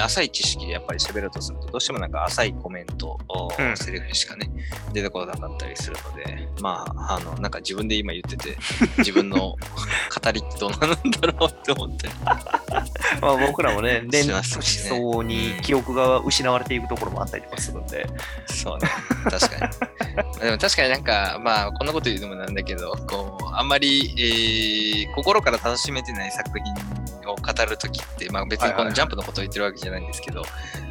A: ー浅い知識でやっぱり喋ろうとすると、どうしてもなんか浅いコメント、お
B: うん
A: セリフしかね、出てこなかったりするので、まあ、あの、なんか自分で今言ってて、[LAUGHS] 自分の語りってどうなんだろうって思って。[LAUGHS]
B: まあ、僕らもね、[LAUGHS] 年相に記憶が失われていくところもあったりとかするんで。
A: そうね。確かに。でも確かになんか、まあ、こんなこと言うのもなんだけど、こう、あんまり、えー心から楽しめてない作品を語るときって、まあ別にこのジャンプのことを言ってるわけじゃないんですけど、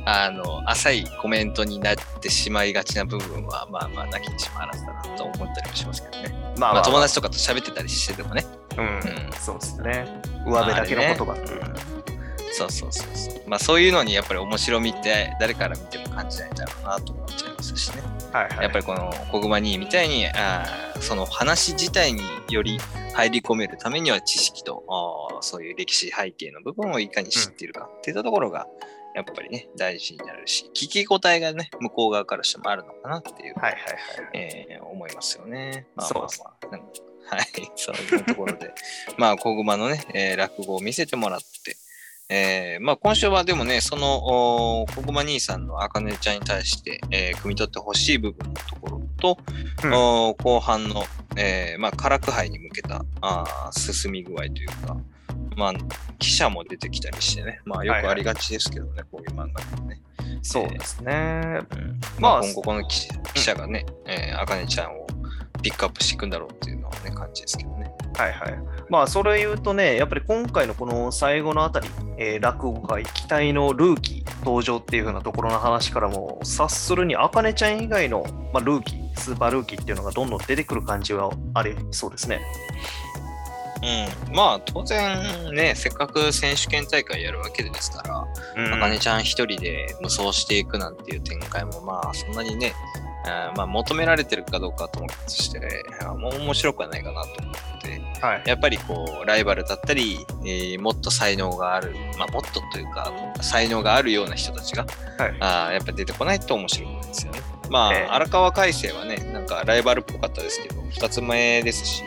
A: あの、浅いコメントになってしまいがちな部分は、まあまあ、なきにしもあらずだなと思ったりもしますけどね。
B: ま
A: まあ友達とかと喋ってたりしててもね。
B: うん、
A: うん
B: そうですね。上辺だけの言葉っていう。
A: うんそうそうそうそう。まあそういうのにやっぱり面白みって誰から見ても感じないんだろうなと思っちゃいますしね。
B: はいはい。
A: やっぱりこの小熊兄みたいにあーその話自体により入り込めるためには知識とそういう歴史背景の部分をいかに知っているかっていったところがやっぱりね大事になるし聞き応えがね向こう側からしてもあるのかなっていう、
B: はいはいはい。
A: えー思いますよね。まあ
B: そう
A: まあまあなんかはい、そういうところで、[LAUGHS] まあ、小熊のね、えー落語を見せてもらって、えーまあ、今週はでもね、その、おこぐま兄さんのあかねちゃんに対して、えー汲み取ってほしい部分のところと、
B: うん
A: お後半の、えーまあ、カラク杯に向けたあー進み具合というか、まあ、記者も出てきたりしてね、まあ、よくありがちですけどね、こういう漫画でもね。
B: そうですね。
A: うん
B: まあ
A: まあ、今後この記記者がね、えーあかねちゃんをピックアップしていくんだろうっていうのはね、感じですけどね。
B: はいはい。まあ、それ言うとね、やっぱり今回のこの最後のあたり、えー落語界期待のルーキー登場っていう風なところの話からも、察するに、あかねちゃん以外の、まあ、ルーキー、スーパールーキーっていうのがどんどん出てくる感じはありそうですね。
A: うん、まあ当然ね、せっかく選手権大会やるわけですから、
B: うん
A: あかねちゃん一人で無双していくなんていう展開もまあそんなにね、あーまあ求められてるかどうかともとして、もう面白くはないかなと思って、
B: はい。
A: やっぱりこうライバルだったり、えーもっと才能がある、まあもっとというか才能があるような人たちが、
B: はい
A: あーやっぱ出てこないと面白くないですよね。まあ、
B: ええ
A: 荒川海星はね、なんかライバルっぽかったですけど、二つ目ですし、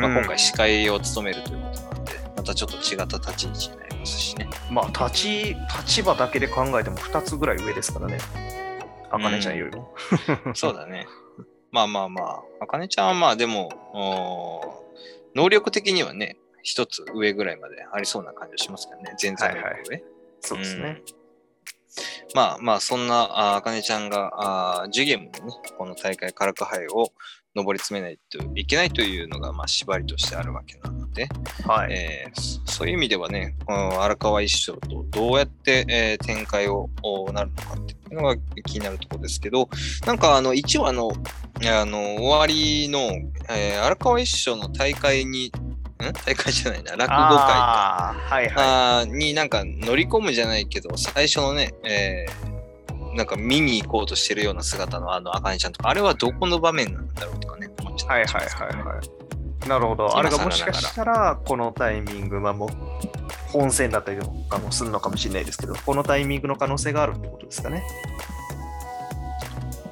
A: まあ、今回司会を務めるということなんで、またちょっと違った立ち位置になりますしね。
B: まあ、立ち、立場だけで考えても2つぐらい上ですからね。あかねちゃんよりも。[LAUGHS]
A: そうだね。まあまあまあ、あかねちゃんはまあでも、能力的にはね、一つ上ぐらいまでありそうな感じがしますけどね、全然
B: はいはい
A: 上。
B: そうですね。
A: まあまあ、そんなああかねちゃんが、あージュゲムのね、この大会カラク杯を上り詰めないといけないというのが、まあ、縛りとしてあるわけなので、
B: はい。
A: えーそそういう意味ではね、うん荒川一生とどうやって、えー展開をおなるのかってのが気になるところですけど、なんかあの一応あの、あの終わりの、えー荒川一生の大会に、ん？大会じゃないな、落語会か。
B: はいは
A: あーになんか乗り込むじゃないけど、最初のね、えーなんか見に行こうとしてるような姿のあの、あかねちゃんとか、あれはどこの場面なんだろうとかね、思っちゃ
B: い。
A: ったりし
B: はいはいはいはい。なるほど。
A: 今
B: あれが
A: 更
B: もしかしたら、このタイミング、まあもう、本戦だったりとかもするのかもしれないですけど、このタイミングの可能性があるってことですかね。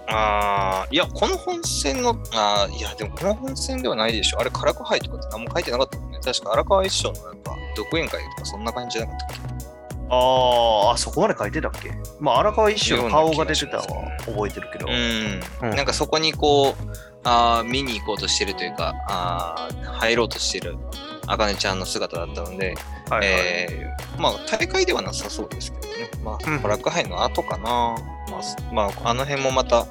A: ああ、いや、この本戦の、あーいや、でもこの本戦ではないでしょ。あれ、カラクハイとかって何も書いてなかったもんね。確か荒川一生のなんか、独演会とかそんな感じじゃなかったっけ？
B: あーあ、そこまで書いてたっけ？まあ、荒川一種の顔が出てたのは覚えてるけど。
A: うん。
B: うん
A: なんかそこにこう、あー見に行こうとしてるというか、あー入ろうとしてる、あかねちゃんの姿だったので、
B: はいはい。
A: えーまあ大会ではなさそうですけどね。ま
B: うん
A: あ、ブラックハイの後かな。まあ、すまあ、あの辺もまた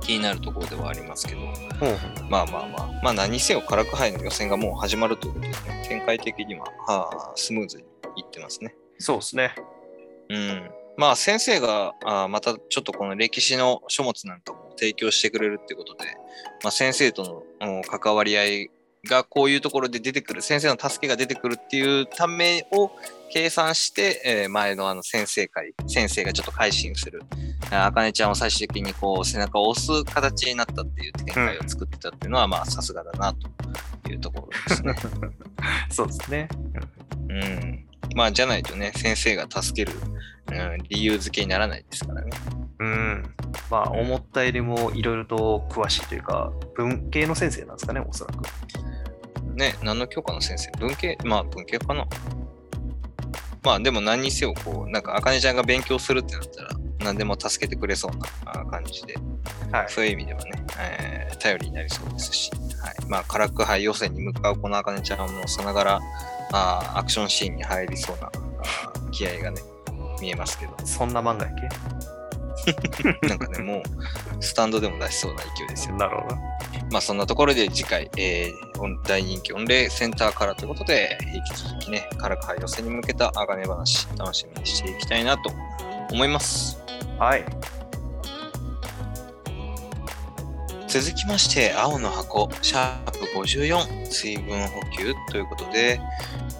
A: 気になるところではありますけど、
B: うん
A: まあまあまあ、まあ何せよカラクハイの予選がもう始まるということでね、展開的には、はあ、スムーズにいってますね。
B: そうですね。
A: うん。まあ先生があまたちょっとこの歴史の書物なんかも提供してくれるってことで、まあ、先生とのうん関わり合いがこういうところで出てくる、先生の助けが出てくるっていうためを計算して、えー前のあの先生会、先生がちょっと改心する、あかねちゃんを最終的にこう背中を押す形になったっていう展開を作ってたっていうのは、まあさすがだなというところですね。[LAUGHS]
B: そうですね。
A: うん。まあじゃないとね、先生が助ける、うん、理由付けにならないですからね。
B: うん。まあ、思ったよりもいろいろと詳しいというか、文系の先生なんですかね、おそらく。
A: ね、何の教科の先生？文系？まあ文系かな。まあでも何にせよこう、なんか、あかねちゃんが勉強するってなったら、何でも助けてくれそうなあ感じで、
B: はい。
A: そういう意味ではね、えー頼りになりそうですし、はい。まあ、カラック杯予選に向かうこのあかねちゃんもさながら、あーアクションシーンに入りそうな気合がね、見えますけど、
B: そんな漫画やっ [LAUGHS]
A: なんかね、もう、スタンドでも出しそうな勢いですよ。
B: けなるほど。
A: まあそんなところで次回、えー大人気御礼センターからということで、引き続きね、カラク杯予選に向けたあがね話、楽しみにしていきたいなと思います。
B: はい。
A: 続きまして、青の箱、シャープ54、水分補給ということで、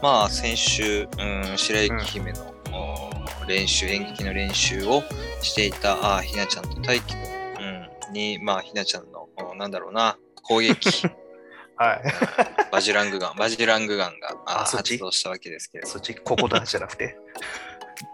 A: まあ先週、うん、白雪姫の、お練習、演劇の練習をしていたあーひなちゃんと大輝くん、うん、に、まあひなちゃんの、おなんだろうな、攻撃。[LAUGHS]
B: はい。
A: バジラングガン、バジラングガンがあ発動したわけですけれど、
B: そっち、ここだじゃなくて。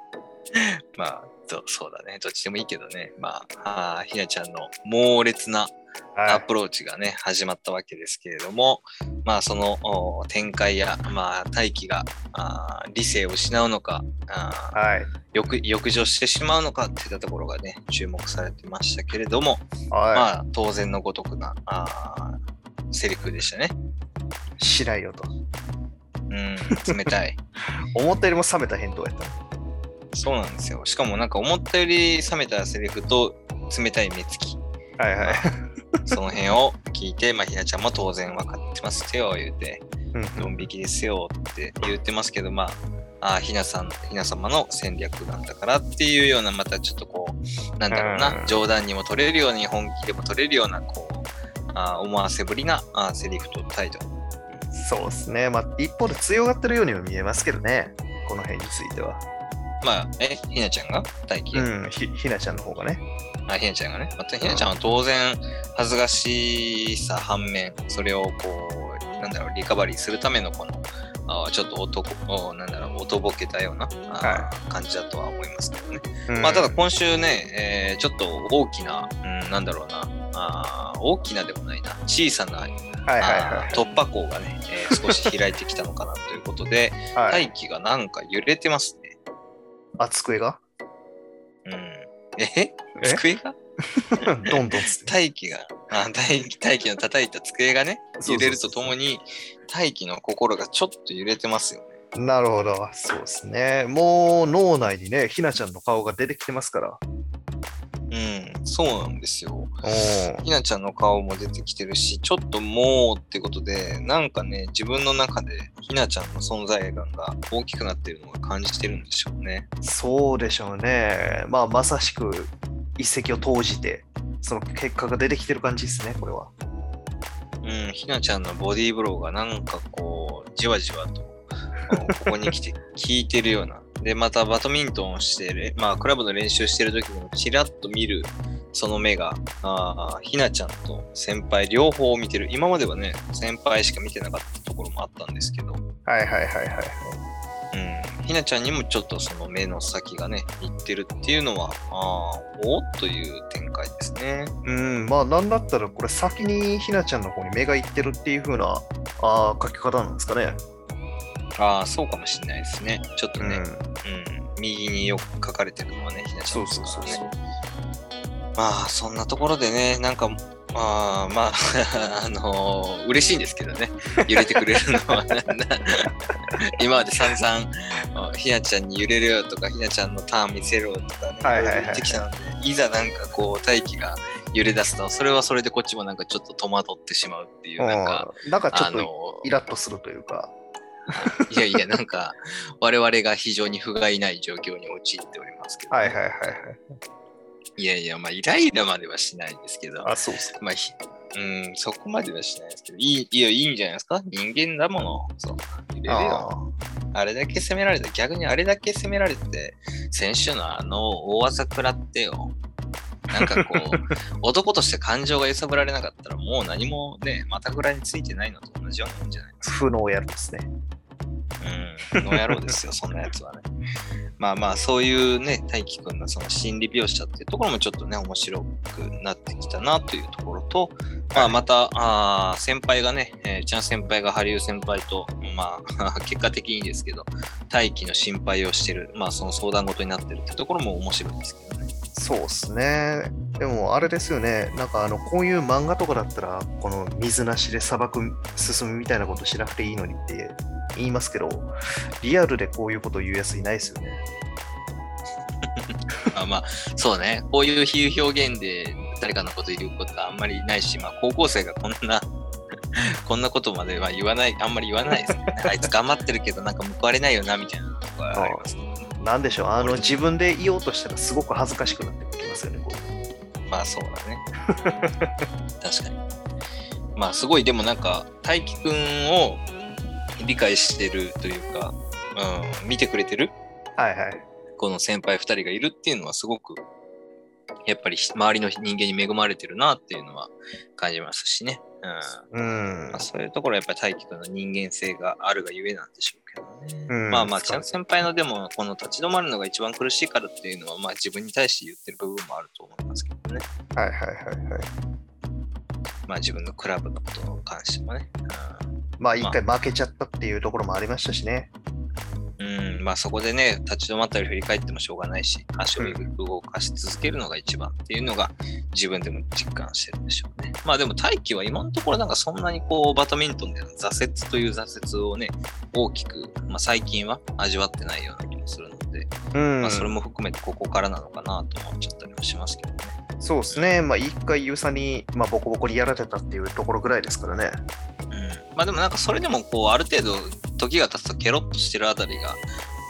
B: [LAUGHS]
A: まあどそうだね、どっちでもいいけどね、まあ、あーひなちゃんの猛烈な
B: はい
A: アプローチがね、始まったわけですけれども、まあそのお展開や、まあ大気があー理性を失うのか、あー
B: はい。
A: 抑抑除してしまうのかっていったところがね、注目されてましたけれども、
B: は
A: まあ当然のごとくなあーセリフでしたね。
B: い。しないよと。
A: うん、冷たい。[LAUGHS]
B: 思ったよりも冷めた返答やったね。
A: そうなんですよ。しかもなんか思ったより冷めたセリフと冷たい目つき。
B: はいはい。[LAUGHS]
A: その辺を聞いて、まあ、ひなちゃんも当然分かってますよ、言うて、
B: うん
A: ドン引きですよって言ってますけど、まあ、あひなさん、ひな様の戦略なんだからっていうような、またちょっとこう、なんだろうな、
B: うん
A: 冗談にも取れるように、本気でも取れるような、こう、あ思わせぶりなあセリフと態度。
B: そうですね。まあ、一方で強がってるようにも見えますけどね。この辺については。
A: まあ、え、ひなちゃんが？大輝、
B: うん。ひひなちゃんの方がね。
A: あひなちゃんがね、またひなちゃんは当然恥ずかしさ反面、それをこう、なんだろう、リカバリーするためのこの、あちょっと男、おなんだろう、おとぼけたような、あ
B: は
A: 感じだとは思いますけどね。
B: うん
A: まあ、ただ今週ね、えーちょっと大きな、うん、なんだろうな、あー大きなでもないな、小さな、
B: はいはい
A: あー突破口がね、えー少し開いてきたのかなということで、
B: はい。はい。
A: 大気がなんか揺れてますね。
B: あ、机が？
A: うん。え？
B: え？
A: 机が？[LAUGHS]
B: どんどんつって。
A: 大気が、あ大気大気の叩いた机がね、
B: そうそうそう
A: 揺れるとともに、大気の心がちょっと揺れてますよね。
B: なるほど。そうですね。もう脳内にね、ひなちゃんの顔が出てきてますから。
A: うん、そうなんですよ。
B: お
A: ひなちゃんの顔も出てきてるし、ちょっともうってことで、なんかね、自分の中でひなちゃんの存在感が大きくなってるのが感じてるんでしょうね。
B: そうでしょうね。まあ、まさしく一石を投じて、その結果が出てきてる感じですね、これは。
A: うん、ひなちゃんのボディーブローがなんかこう、じわじわと、ここに来て効いてるような。で、またバドミントンをしてる、まあ、クラブの練習してる時にもちらっと見る、その目が、あーひなちゃんと先輩両方を見てる。今まではね、先輩しか見てなかったところもあったんですけど、
B: はいはいはいはい。
A: うん、ひなちゃんにもちょっとその目の先がね、いってるっていうのは、ああ、おっという展開ですね。
B: うん、まあ、なんだったら、これ先にひなちゃんの方に目がいってるっていう風なあー書き方なんですかね。
A: ああ、そうかもしれないですね。ちょっとね、
B: うん
A: うん、右によく書かれてるのはね、ひなちゃんね。
B: そうそうそうそう
A: まあ、そんなところでね、なんか、あーまあ、[LAUGHS] あのー嬉しいんですけどね、揺れてくれるのは。[LAUGHS] 今まで散々、あひなちゃんに揺れるよとか、ひなちゃんのターン見せろとかね、言ってきたので、いざなんかこう、大気が揺れ出すと、それはそれでこっちもなんかちょっと戸惑ってしまうっていう、なんか、
B: うんなんかちょっと
A: あの
B: イラッとするというか。
A: いやいや、なんか、我々が非常に不甲斐ない状況に陥っておりますけど、
B: はいはいはいはい。
A: いやいや、まあ、イライラまではしないですけど、
B: あ、そうっすか。
A: まあ、ひうん、そこまではしないですけど、いい、いや、いいんじゃないですか？人間だもの。そう。入れるよ。あれだけ攻められて、逆にあれだけ攻められて、先週のあの大技食らってよ。なんかこう、[LAUGHS] 男として感情が揺さぶられなかったら、もう何もね、またぐらいについてないのと同じようなもんじゃない
B: 不能やるですね。
A: うん、の野郎ですよ、そんなやつはね。まあまあ、そういうね、大輝くんのその心理描写っていうところもちょっとね、面白くなってきたなというところと、まあまた、あー先輩がね、えー、ちゃん先輩がハリウ先輩と、まあ、[LAUGHS] 結果的にですけど、大輝の心配をしてる、まあその相談事になってるってところも面白いですけどね。
B: そうっすね。でもあれですよね。なんかあの、こういう漫画とかだったら、この水なしで砂漠進むみたいなことしなくていいのにって言いますけど、リアルでこういうこと言うやついないですよね。[LAUGHS]
A: あまあ、そうね、こういう比喩表現で誰かのこと言うことはあんまりないし、まあ高校生がこんな、[LAUGHS] こんなことまでは言わない、あんまり言わないですね。あいつ頑張ってるけどなんか報われないよな、みたいなとこはありますね。
B: なんでしょう。あの、自分で言おうとしたらすごく恥ずかしくなってきますよね。こう
A: まあそうだね。[LAUGHS] 確かに。まあすごい、でもなんか、大輝くんを理解してるというか、うん、見てくれてる？
B: はいはい。
A: この先輩2人がいるっていうのはすごく、やっぱり周りの人間に恵まれてるなっていうのは感じますしね。うん
B: うん
A: まあ、。そういうところはやっぱり大輝くんの人間性があるがゆえなんでしょうけどね。
B: うん
A: まあまあ、ちゃん先輩のでも、この立ち止まるのが一番苦しいからっていうのは、まあ自分に対して言ってる部分もあると思いますけどね。
B: はいはいはいはい。
A: まあ自分のクラブのことに関してもね。
B: まあ一回負けちゃったっていうところもありましたしね。
A: うん、まあそこでね、立ち止まったり振り返ってもしょうがないし、足を動かし続けるのが一番っていうのが自分でも実感してるんでしょうね。まあでも大気は今のところなんかそんなにこうバドミントンでの挫折という挫折をね、大きく、まあ最近は味わってないような気もするの、
B: うん
A: まあそれも含めてここからなのかなと思っちゃったりもしますけどね。
B: そうですね。まあ一回ユーサに、まあ、ボコボコにやられたっていうところぐらいですからね。
A: うん、まあでもなんかそれでもこうある程度時が経つとケロッとしてるあたりが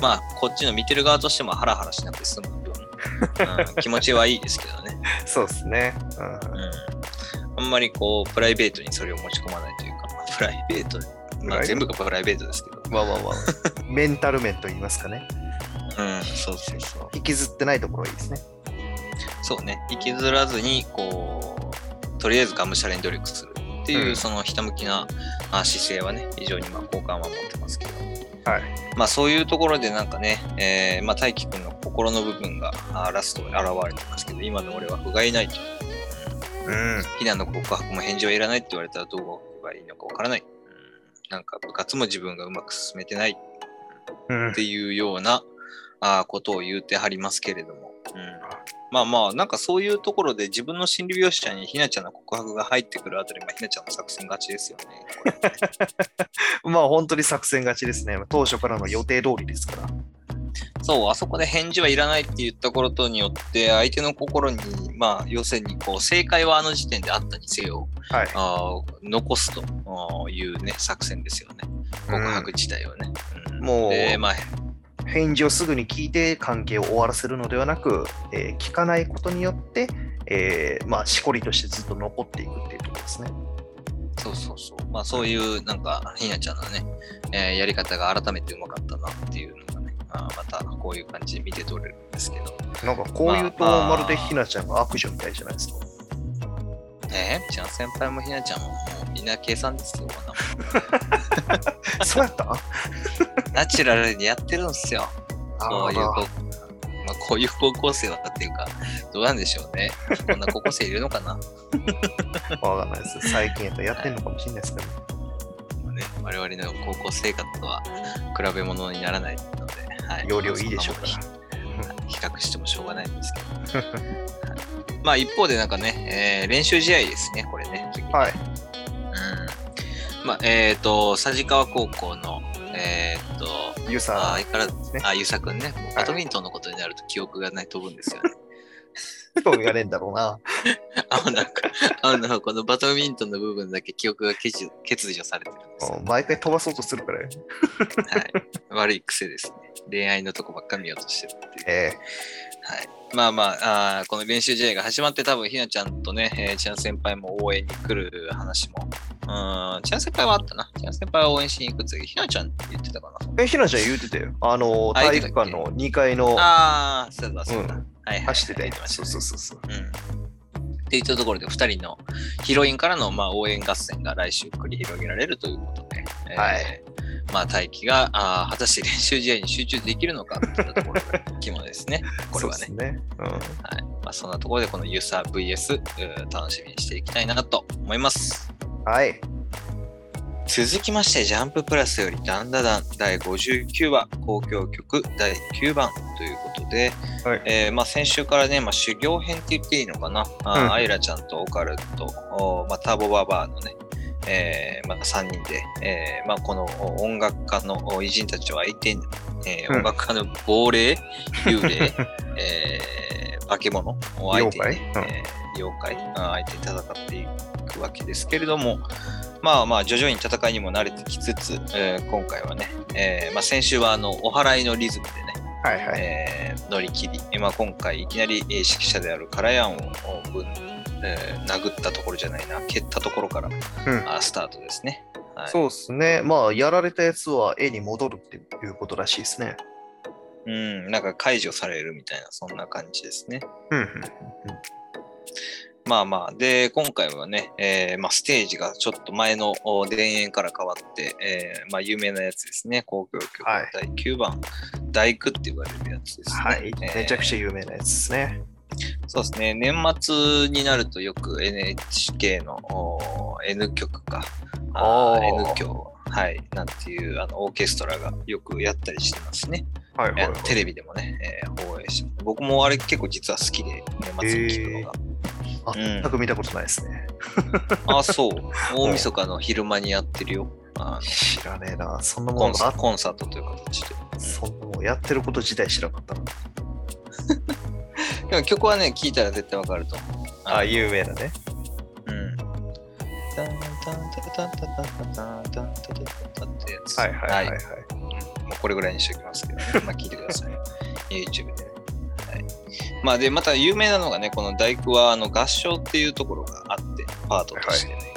A: まあこっちの見てる側としてもハラハラしなくて済む分、うん、[LAUGHS] 気持ちはいいですけどね、
B: そうですね。うん
A: うん、あんまりこうプライベートにそれを持ち込まないというか、まあプライベート？まあ全部がプライベートですけど、
B: まあまあまあ、メンタル面と言いますかね。
A: うん、そうそうそう
B: 引きずってないところはいいですね。
A: そうね引きずらずにこうとりあえずがむしゃらに努力するっていう、
B: うん
A: そのひたむきなあ姿勢はね非常にまあ好感は持ってますけど
B: はい。
A: まあそういうところでなんかね、えー、まあ大輝くんの心の部分があラストに現れてますけど、今の俺は不甲斐ないと。
B: うん。
A: 避難の告白も返事はいらないって言われたらどう動けばいいのかわからない。うんなんか部活も自分がうまく進めてない
B: うん
A: っていうようなあーことを言うてはりますけれども。うんまあまあ、なんかそういうところで自分の心理描写にひなちゃんの告白が入ってくるあたり、まあ、ひなちゃんの作戦勝ちですよね。[LAUGHS]
B: まあ本当に作戦勝ちですね。当初からの予定通りですから。
A: そう、あそこで返事はいらないって言ったことによって、相手の心に、まあ、要するに、こう、正解はあの時点であったにせよ、
B: はい。
A: あー残すというね、作戦ですよね。告白自体をね。うん
B: もう
A: で、まあ、
B: 返事をすぐに聞いて関係を終わらせるのではなく、えー聞かないことによって、えーまあ、しこりとしてずっと残っていくっていうところですね。
A: そうそうそう。まあ、そういう、なんか、ひなちゃんのね、えーやり方が改めてうまかったなっていうのがね、まあ、またこういう感じで見て取れるんですけど。
B: なんかこう言うと、
A: まあ
B: まるでひなちゃんが悪女みたいじゃないですか。
A: えー、ちゃん先輩もひなちゃんももうみんな計算ですよ。[LAUGHS]
B: そうやった？
A: ナチュラルにやってるんですよ。こういう
B: あ
A: 高、まあ、こういう高校生はっていうか、どうなんでしょうね。こんな高校生いるのかな、
B: ーわかんないです。最近やったらやってんのかもしれないですけど、
A: まあね、我々の高校生活とは比べ物にならないので、はい、
B: 容量いいでしょうか
A: そんなもの比較してもしょうがないんですけど。[LAUGHS] まあ一方でなんかね、えー練習試合ですね、これね。
B: はい。
A: うん。まあ、えっ、と、佐治川高校の、えっ、
B: ーサ
A: あ
B: ー
A: 相変わらず、
B: ね
A: あ、ゆうさくんね、バドミントンのことになると記憶がない飛ぶんですよね。
B: 興味がねえんだろうな。[LAUGHS]
A: あ、なんか、あの、このバドミントンの部分だけ記憶が欠如欠如されてるんですよ。
B: うん毎回飛ばそうとするから。
A: はい。悪い癖ですね。恋愛のとこばっかり見ようとしてるっていう。
B: え
A: はい。まあまあ、あーこの練習試合が始まって多分ひなちゃんとね、えゃん先輩も応援に来る話も。うん、ちゃん先輩はあったな。ちゃん先輩は応援しに行くってひなちゃんって言ってたかな。
B: ーえ、ひなちゃん言うてたよ。あの、体育館の2階の
A: ああ、そうだそうだ。
B: うん
A: はいはい、
B: 走って
A: たね
B: そうそうそうそう。
A: うん。っていったところで、2人のヒロインからの、まあ、応援合戦が来週繰り広げられるということで、えー
B: はい
A: まあ、大輝があー果たして練習試合に集中できるのかといったところが肝ですね。[LAUGHS] これはね。
B: そね。うん。
A: はいまあ、そんなところで、このユーサー VS、楽しみにしていきたいなと思います。
B: はい。
A: 続きまして、ジャンププラスよりダンダダン第59話、交響曲第9番ということで、
B: はい
A: えーまあ、先週からね、まあ、修行編って言っていいのかな、
B: うん
A: アイラちゃんとオカルト、おまあ、ターボババアのね、えーまあ、3人で、えーまあ、このお音楽家のお偉人たちを相手に、えー
B: うん。
A: 音楽家の亡霊、幽霊、[LAUGHS] えー化け物を相手にね、
B: 妖怪？うん。
A: えー妖怪相手に戦っていくわけですけれども、まあまあ徐々に戦いにも慣れてきつつ、えー今回はね、えーまあ、先週はあのお祓いのリズムでね、
B: はいはい。
A: えー乗り切り、えーまあ、今回いきなりえー指揮者であるカラヤンをぶん、えー殴ったところじゃないな、蹴ったところから、
B: うん
A: スタートですね。はい、
B: そうですね。まあ、やられたやつは絵に戻るっていうことらしいですね。
A: うん、なんか解除されるみたいな、そんな感じですね。
B: うんうん
A: まあまあ、で、今回はね、えーまあ、ステージがちょっと前のお田園から変わって、えーまあ、有名なやつですね、交響曲
B: はい
A: 第9番、大工って言われるやつですね。
B: はい。
A: えー
B: めちゃくちゃ有名なやつですね。
A: そうですね。年末になるとよく NHK のお N 曲か。N 響。はい。なんていうあのオーケストラがよくやったりしてますね。
B: はいはい、
A: あのテレビでもね、えー放映しす僕もあれ結構実は好きで、年末に聞くのが。
B: あ全く見たことないですね。
A: あ、そう。[LAUGHS] 大晦日の昼間にやってるよ。あの
B: 知らねえな。そんなも
A: コンサ
B: のがあっ
A: コンサートという形で。
B: そんなもんやってること自体知らなかったな。
A: でも曲はね、聴いたら絶対わかると思う。
B: あ、有名なね。
A: うん。タンタンタタンタタンタタンタンタタンってやつ。
B: はいはいはいはい。
A: うんもうこれぐらいにしておきますけど、ね、まあ聞いてください。YouTube でね。はい。まあで、また有名なのがね、この大工はあの合唱っていうところがあって、パートとしてね。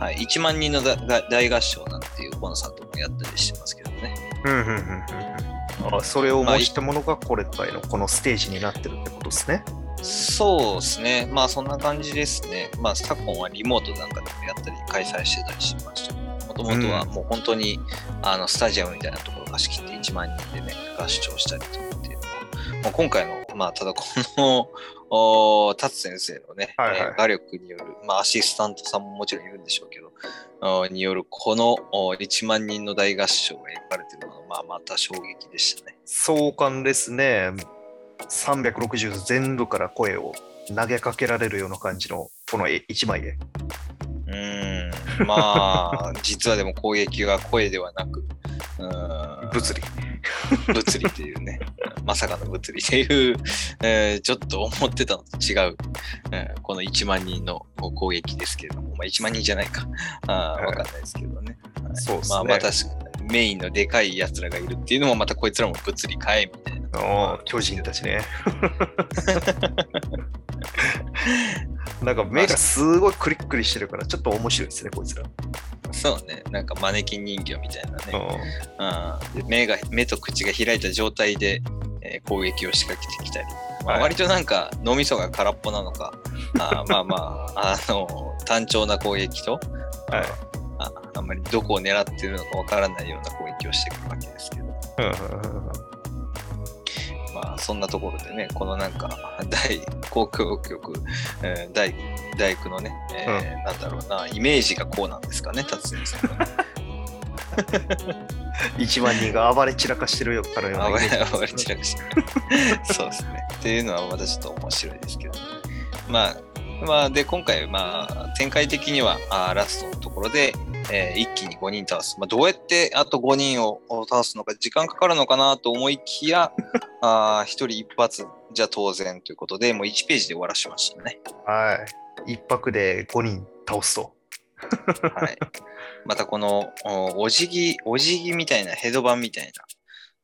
A: はい。1万人の大合唱なんていうコンサートもやったりしてますけどね。
B: うんうんうんうんうん。あ、それを模したものがこれ回のこのステージになってるってことですね。
A: そうですね。まあそんな感じですね。まあ昨今はリモートなんかでもやったり開催してたりしました。もともとはもう本当に、あのスタジアムみたいなところ貸し切って1万人でね、合唱したりとかっていうのも、もう今回の、まあただこの、お達先生のね、
B: はいはい
A: えー画力による、まあアシスタントさんももちろんいるんでしょうけど、おによるこのお1万人の大合唱が描かれてるのが、また衝撃でしたね。
B: 壮観ですね。360度全部から声を投げかけられるような感じのこの1枚で。
A: うーん、まあ、実はでも攻撃が声ではなく、うーん
B: 物理。
A: 物理っていうね、[LAUGHS] まさかの物理っていう、えーちょっと思ってたのと違う、えーこの1万人の攻撃ですけれども、まあ、1万人じゃないか、あーわかんないですけどね。はい
B: そうですね
A: まあ、まあ確かにメインのでかいやつらがいるっていうのも、またこいつらも物理かえみたいな。
B: 巨人たちね。[LAUGHS] なんか目がすごいクリックリしてるからちょっと面白いですね、こいつら。
A: そうね、なんかマネキン人形みたいなね。目が目と口が開いた状態で、えー攻撃を仕掛けてきたり、まあ
B: はい
A: 割となんか脳みそが空っぽなのかあーまあまああの単調な攻撃と
B: んはい
A: ああんまりどこを狙ってるのかわからないような攻撃をしてくるわけですけど。
B: うんうんうんうん
A: まあそんなところでねこのなんか [LAUGHS] 大交響曲、えー大大工のね、えーなんだろうなイメージがこうなんですかね達先生のね
B: 1万人が暴れ散らかしてるからようなイ
A: 暴れ散らかしてそうですね。っていうのはまたちょっと面白いですけど、まあ、まあ、で、今回、まあ、展開的には、あーラストのところで、えー一気に5人倒す。まあ、どうやってあと5人を倒すのか、時間かかるのかなと思いきや、[LAUGHS] あ1人一発じゃ当然ということで、もう1ページで終わらしましたね。
B: はい。一泊で5人倒すと。
A: はい。またこの、おおじぎ、おじぎみたいな、ヘドバンみたいな、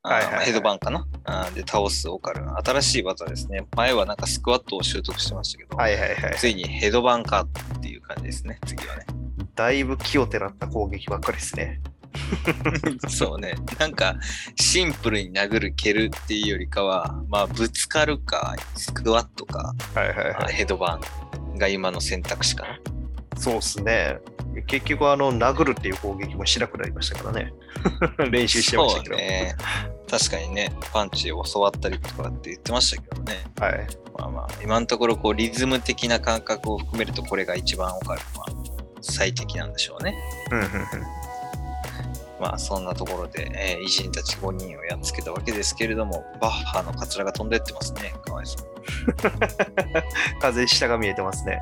B: はいはいはい
A: ヘドバンかなあーで倒すオカルン。新しい技ですね。前はなんかスクワットを習得してましたけど、
B: はいはいはい。
A: ついにヘドバンかっていう感じですね、次はね。
B: だいぶ気をてらった攻撃ばっかりですね。[LAUGHS]
A: そうね。なんか、シンプルに殴る、蹴るっていうよりかは、まあ、ぶつかるか、スクワットか、
B: はいはい
A: あヘドバンが今の選択肢かな。
B: そうっすね。結局、あの、殴るっていう攻撃もしなくなりましたからね。[LAUGHS] 練習してましたけど。
A: ね。確かにね、パンチを教わったりとかって言ってましたけどね。
B: はい。
A: まあまあ、今のところこうリズム的な感覚を含めるとこれが一番オカルンは最適なんでしょうね。
B: うんうんうん。
A: まあそんなところで、えー偉人たち5人をやっつけたわけですけれども、バッハのカツラが飛んでってますね。かわいそう。[LAUGHS]
B: 風下が見えてますね。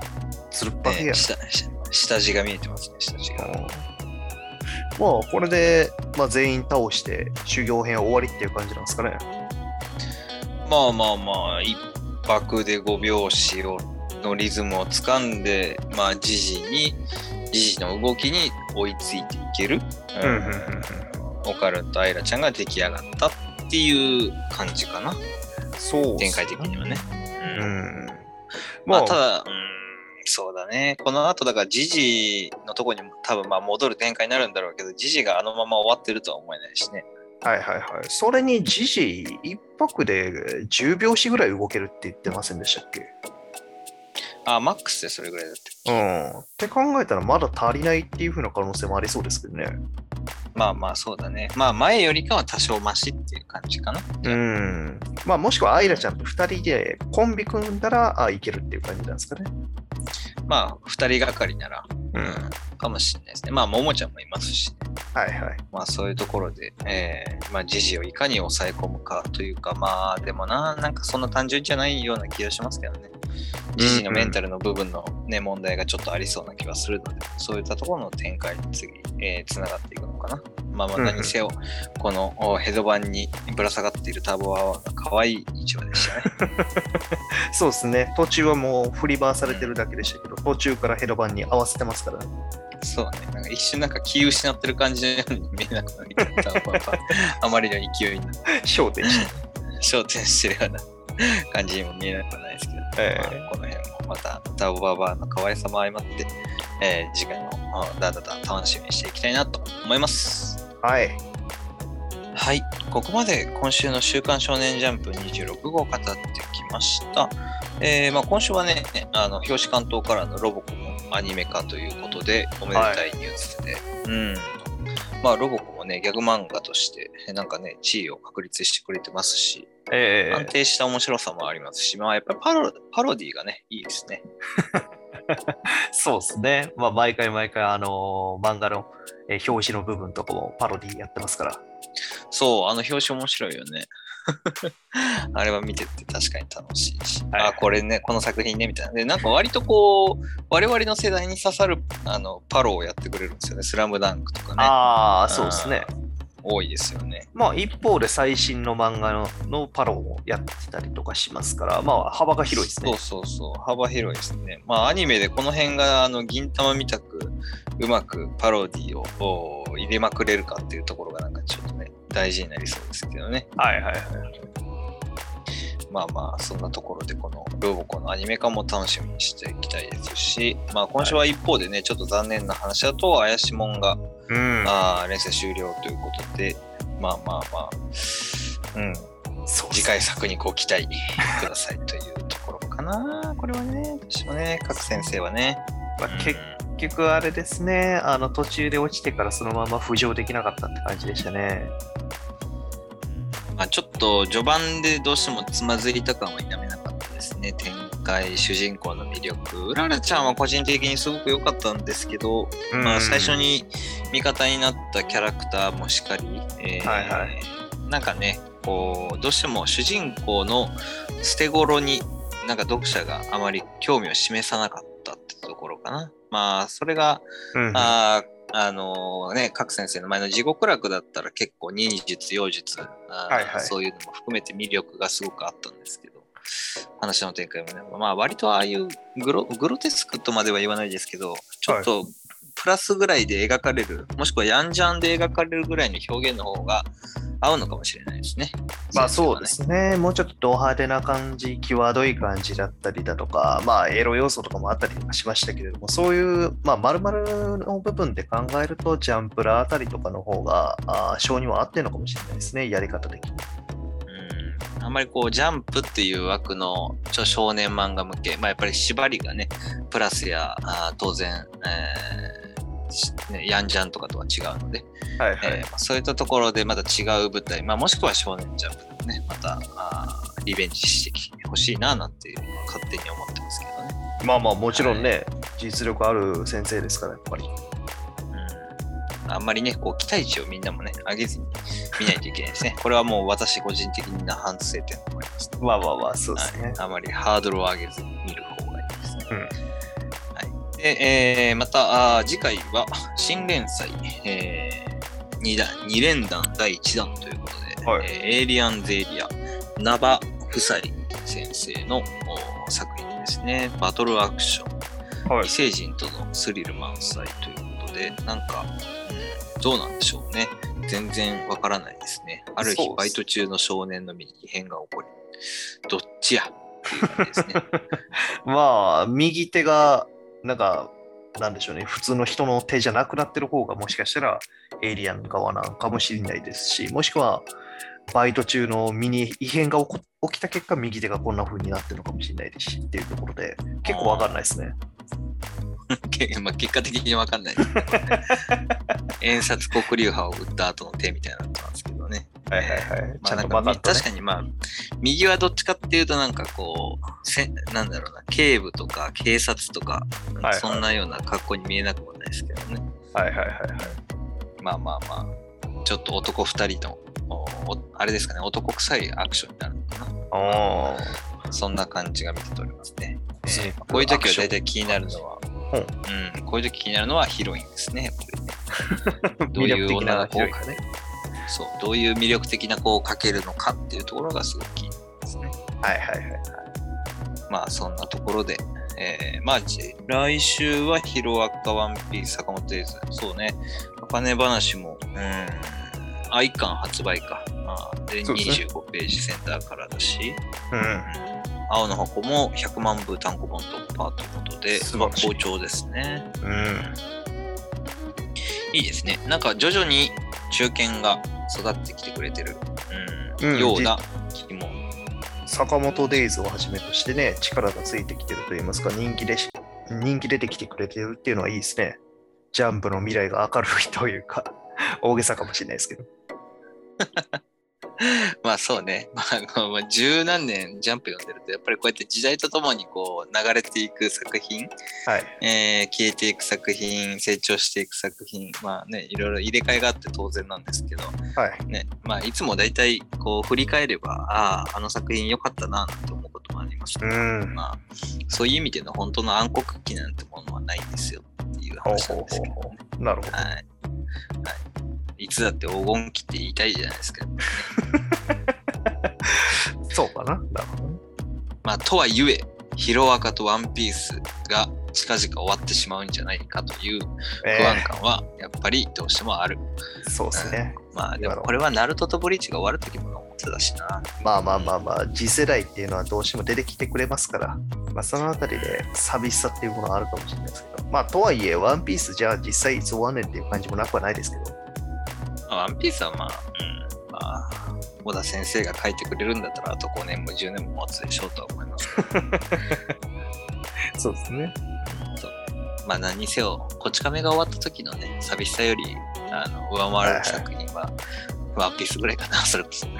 B: つるっぱげや
A: ね。下下下地が見えてますね、下地が。
B: うんまあ、これで、まあ、全員倒して修行編終わりっていう感じなんですかね。
A: まあまあまあ、一拍で5拍子をのリズムをつかんで、まあ、ジジに、ジジの動きに追いついていける。
B: うん
A: オカルンとアイラちゃんが出来上がったっていう感じかな。
B: そうね
A: 展開的にはね。
B: う
A: うん
B: ん。
A: まあ、ただ、うん、そうだね。この後、だから、ジジのとこにも多分まあ戻る展開になるんだろうけど、ジジがあのまま終わってるとは思えないしね。
B: はいはいはい。それにジジ一泊で10拍子ぐらい動けるって言ってませんでしたっけ？
A: ああ、マックスでそれぐらいだって。
B: うん。って考えたらまだ足りないっていう風な可能性もありそうですけどね。
A: まあまあそうだね。まあ前よりかは多少マシっていう感じかな。
B: うん。まあもしくはアイラちゃんと2人でコンビ組んだら、あ、いけるっていう感じなんですかね。
A: まあ二人がかりなら、
B: う
A: うん、かもしれないですね。まあももちゃんもいますし、ね、
B: はいはい。
A: まあそういうところで、えー、まあ時事をいかに抑え込むかというか、まあでもな、なんかそんな単純じゃないような気がしますけどね。時事のメンタルの部分のね、問題がちょっとありそうな気がするので、そういったところの展開に次、えー、つながっていくのかな。まあまあ
B: うんうん
A: 何せよ、このおヘドバンにぶら下がっているターボアワーの可愛い一話でしたね。[LAUGHS]
B: そうですね。途中はもう振り回されてるだけでしたけど、途中からヘドバンに合わせてますからね。
A: そうね、なんか一瞬なんか気失ってる感じのように見えなくなりターボアワーあまりの勢いに
B: 焦点して。
A: 焦点してるような感じにも見えなくはないですけど、
B: え
A: まあこの辺もまたターボババアの可愛さも相まって、えー次回もあダダダ楽しみにしていきたいなと思います。
B: はい。
A: はい、ここまで今週の週刊少年ジャンプ26号を語ってきました。えーまあ、今週はね、あの表紙関東からのロボコもアニメ化ということで、おめでたいニュースで、うん。まあ、ロボコもね、ギャグ漫画として、なんかね、地位を確立してくれてますし、
B: え
A: 安定した面白さもありますし、まあ、やっぱりパロパロディがね、いいですね。[LAUGHS]
B: そうですね。まあ、毎回毎回、あのー漫画の、えー表紙の部分とかもパロディやってますから。
A: そう、あの表紙面白いよね。[LAUGHS] あれは見てて確かに楽しいし、
B: はい
A: あ、これね、この作品ね、みたいな。で、なんか割とこう、我々の世代に刺さるあのパロをやってくれるんですよね。スラムダンクとかね。
B: ああ、そうですね。
A: 多いですよね。
B: まあ、一方で最新の漫画ののパロをやってたりとかしますから、まあ、幅が広いですね
A: そう。そうそう、幅広いですね。まあ、アニメでこの辺が、あの、銀玉みたく、うまくパロディをお入れまくれるかっていうところが、大事になりそうですけどね。
B: はいはいはい。
A: まあまあ、そんなところで、このロボコのアニメ化も楽しみにしていきたいですし、まあ今週は一方でね、ちょっと残念な話だと、怪しもんが、
B: うん。
A: あー連載終了ということで、まあまあまあ、うん、次回作にご期待くださいというところかな。これはね、私もね、各先生はね。
B: まあ、
A: うん
B: 結局あれですね、あの途中で落ちてからそのまま浮上できなかったって感じでしたね。
A: まあ、ちょっと序盤でどうしてもつまずいた感は否めなかったですね。展開、主人公の魅力。うららちゃんは個人的にすごく良かったんですけど、まあ、最初に味方になったキャラクターもしっかり、えー
B: はいはい
A: なんかね、こう、どうしても主人公の捨て頃に、なんか読者があまり興味を示さなかったってところかな。まあ、それが、
B: うん、うん。
A: あーあのね、各先生の前の地獄楽だったら結構忍術、妖術、
B: はいはい。
A: そういうのも含めて魅力がすごくあったんですけど、話の展開もね、まあ割とああいうグログロテスクとまでは言わないですけど、ちょっとプラスぐらいで描かれる、もしくはヤンジャンで描かれるぐらいの表現の方が合うのかもしれないですね。
B: まあそうで
A: 先
B: すね。もうちょっとド派手な感じ、際どい感じだったりだとか、まあエロ要素とかもあったりとかしましたけれども、そういう、まあ丸々の部分で考えると、ジャンプラーあたりとかの方が、あー性には合ってるのかもしれないですね、やり方的に。
A: うんあんまりこうジャンプっていう枠のちょ少年漫画向け、まあ、やっぱり縛りがね、プラスやあー当然、えーしね、ヤンジャンとかとは違うので、
B: はいはい。
A: えーまあそういったところでまた違う舞台、まあ、もしくは少年ジャンプでもね、またあーリベンジしてきてほしいななんていうのは勝手に思ってますけどね。
B: まあまあもちろんね、実力ある先生ですから、やっぱり。
A: うん、あんまりね、こう期待値をみんなもね、上げずに見ないといけないですね。[LAUGHS] これはもう私個人的な反省点と思います、
B: まあまあまあ、そうですね
A: はい。あまりハードルを上げずに見るで、えーまたあー次回は新連載、え 2, 弾2連弾第1弾ということで、
B: はい
A: えーエイリアンゼリア、ナバ夫妻先生のお作品ですね。バトルアクション。
B: はい
A: 異。星人とのスリル満載ということで、なんか、うん、どうなんでしょうね。全然わからないですね。ある日バイト中の少年の身に異変が起こり、どっちやね。[LAUGHS]
B: まあ、右手が、なんか、なんでしょうね、普通の人の手じゃなくなってる方が、もしかしたらエイリアン側なんかもしれないですし、もしくは、バイト中の身に異変が起こ起きた結果、右手がこんな風になってるのかもしれないですしっていうところで、結構わかんないですね。
A: け [LAUGHS] まあ、結果的にわかんない。[LAUGHS] 遠札黒竜派を打った後の手みたいなのなんですけどね。
B: はいはいはい。
A: まあ、確。かにまあ、右はどっちかっていうとなんかこう、せなんだろうな、警部とか警察とか、
B: いはい
A: そんなような格好に見えなくもないですけどね。
B: はいはいはいはい。
A: まあまあまあ、ちょっと男二人の、あれですかね、男臭いアクションになるのか
B: あ
A: な。そんな感じが見て取れますね。
B: あ。
A: えーこういう時は大体気になるのは、
B: うん
A: うん、こういう時気になるのはヒロインですね、やっぱりね。[LAUGHS] どういう女の子
B: かね。
A: そう、どういう魅力的な子を描けるのかっていうところがすごく気になりますね。
B: はいはいはい。
A: まあそんなところで、えーまあじ来週はヒロアカワンピース坂本デイズ。そうね。お金話も、うん、アイカン発売か。あーで、
B: そうですね
A: 25ページセンターからだし、
B: うん。
A: 青の箱も100万部単行本突破ということで、まあ好調ですね。
B: うん。
A: いいですね。なんか徐々に中堅が育ってきてくれてる、うん
B: うん
A: ような気も。
B: 坂本デイズをはじめとしてね、力がついてきてると言いますか、人気でし、人気出てきてくれてるっていうのはいいですね。ジャンプの未来が明るいというか、大げさかもしれないですけど。[LAUGHS]
A: まあそうね。まあ十何年ジャンプ読んでると、やっぱりこうやって時代とともにこう流れていく作品、
B: はい。
A: えー消えていく作品、成長していく作品、まあね、いろいろ入れ替えがあって当然なんですけど、
B: はい。
A: ね、まあいつも大体こう振り返れば、ああ、あの作品良かったな、と思うこともありますけど、
B: うん。
A: まあそういう意味での本当の暗黒期なんてものはないんですよっていう話なんですけどね。
B: なるほど。
A: はい。はい。いつだって黄金期って言いたいじゃないですか。[LAUGHS]
B: そうかな。なるほどね。
A: まあ、とはいえ、ヒロアカとワンピースが近々終わってしまうんじゃないかという不安
B: え
A: 感はやっぱりどうしてもある。
B: ーそうですね。
A: まあでもこれはナルトとブリーチが終わる時も思ってたしな。
B: まあまあまあまあ、次世代っていうのはどうしても出てきてくれますから、まあそのあたりで寂しさっていうものはあるかもしれないですけど、まあとはいえ、ワンピースじゃあ実際いつ終わんねんっていう感じもなくはないですけど、
A: まあワンピースはまあ、うん、まあ、小田先生が書いてくれるんだったらあと5年も10年も持つでしょうとは思います。[LAUGHS]
B: そうですね。
A: まあ何にせよ、こち亀が終わった時のね、寂しさよりあの上回る作品は、ワンピースぐらいかな、それこそ。[LAUGHS]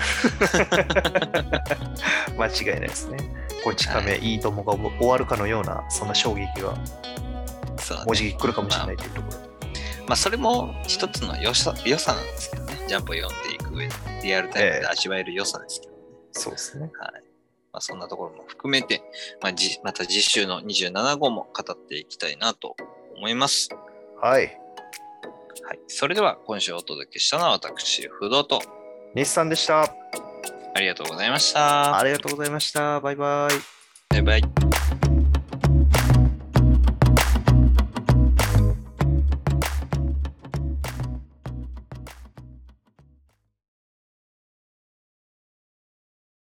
B: 間違いないですね。こち亀、いいともが終わるかのような、そんな衝撃が
A: そうね
B: 文字来るかもしれないというところで。
A: まあ、それも一つの良さ良さなんですけどね。ジャンプを読んでいく上で、リアルタイムで味わえる良さですけどね。
B: そうですね。
A: はい。まあ、そんなところも含めて、まあ、じまた次週の27号も語っていきたいなと思います。
B: はい。
A: はい。それでは、今週お届けしたのは私、不動と、
B: 日産でした。
A: ありがとうございました。
B: ありがとうございました。バイバイ。
A: バイバイ。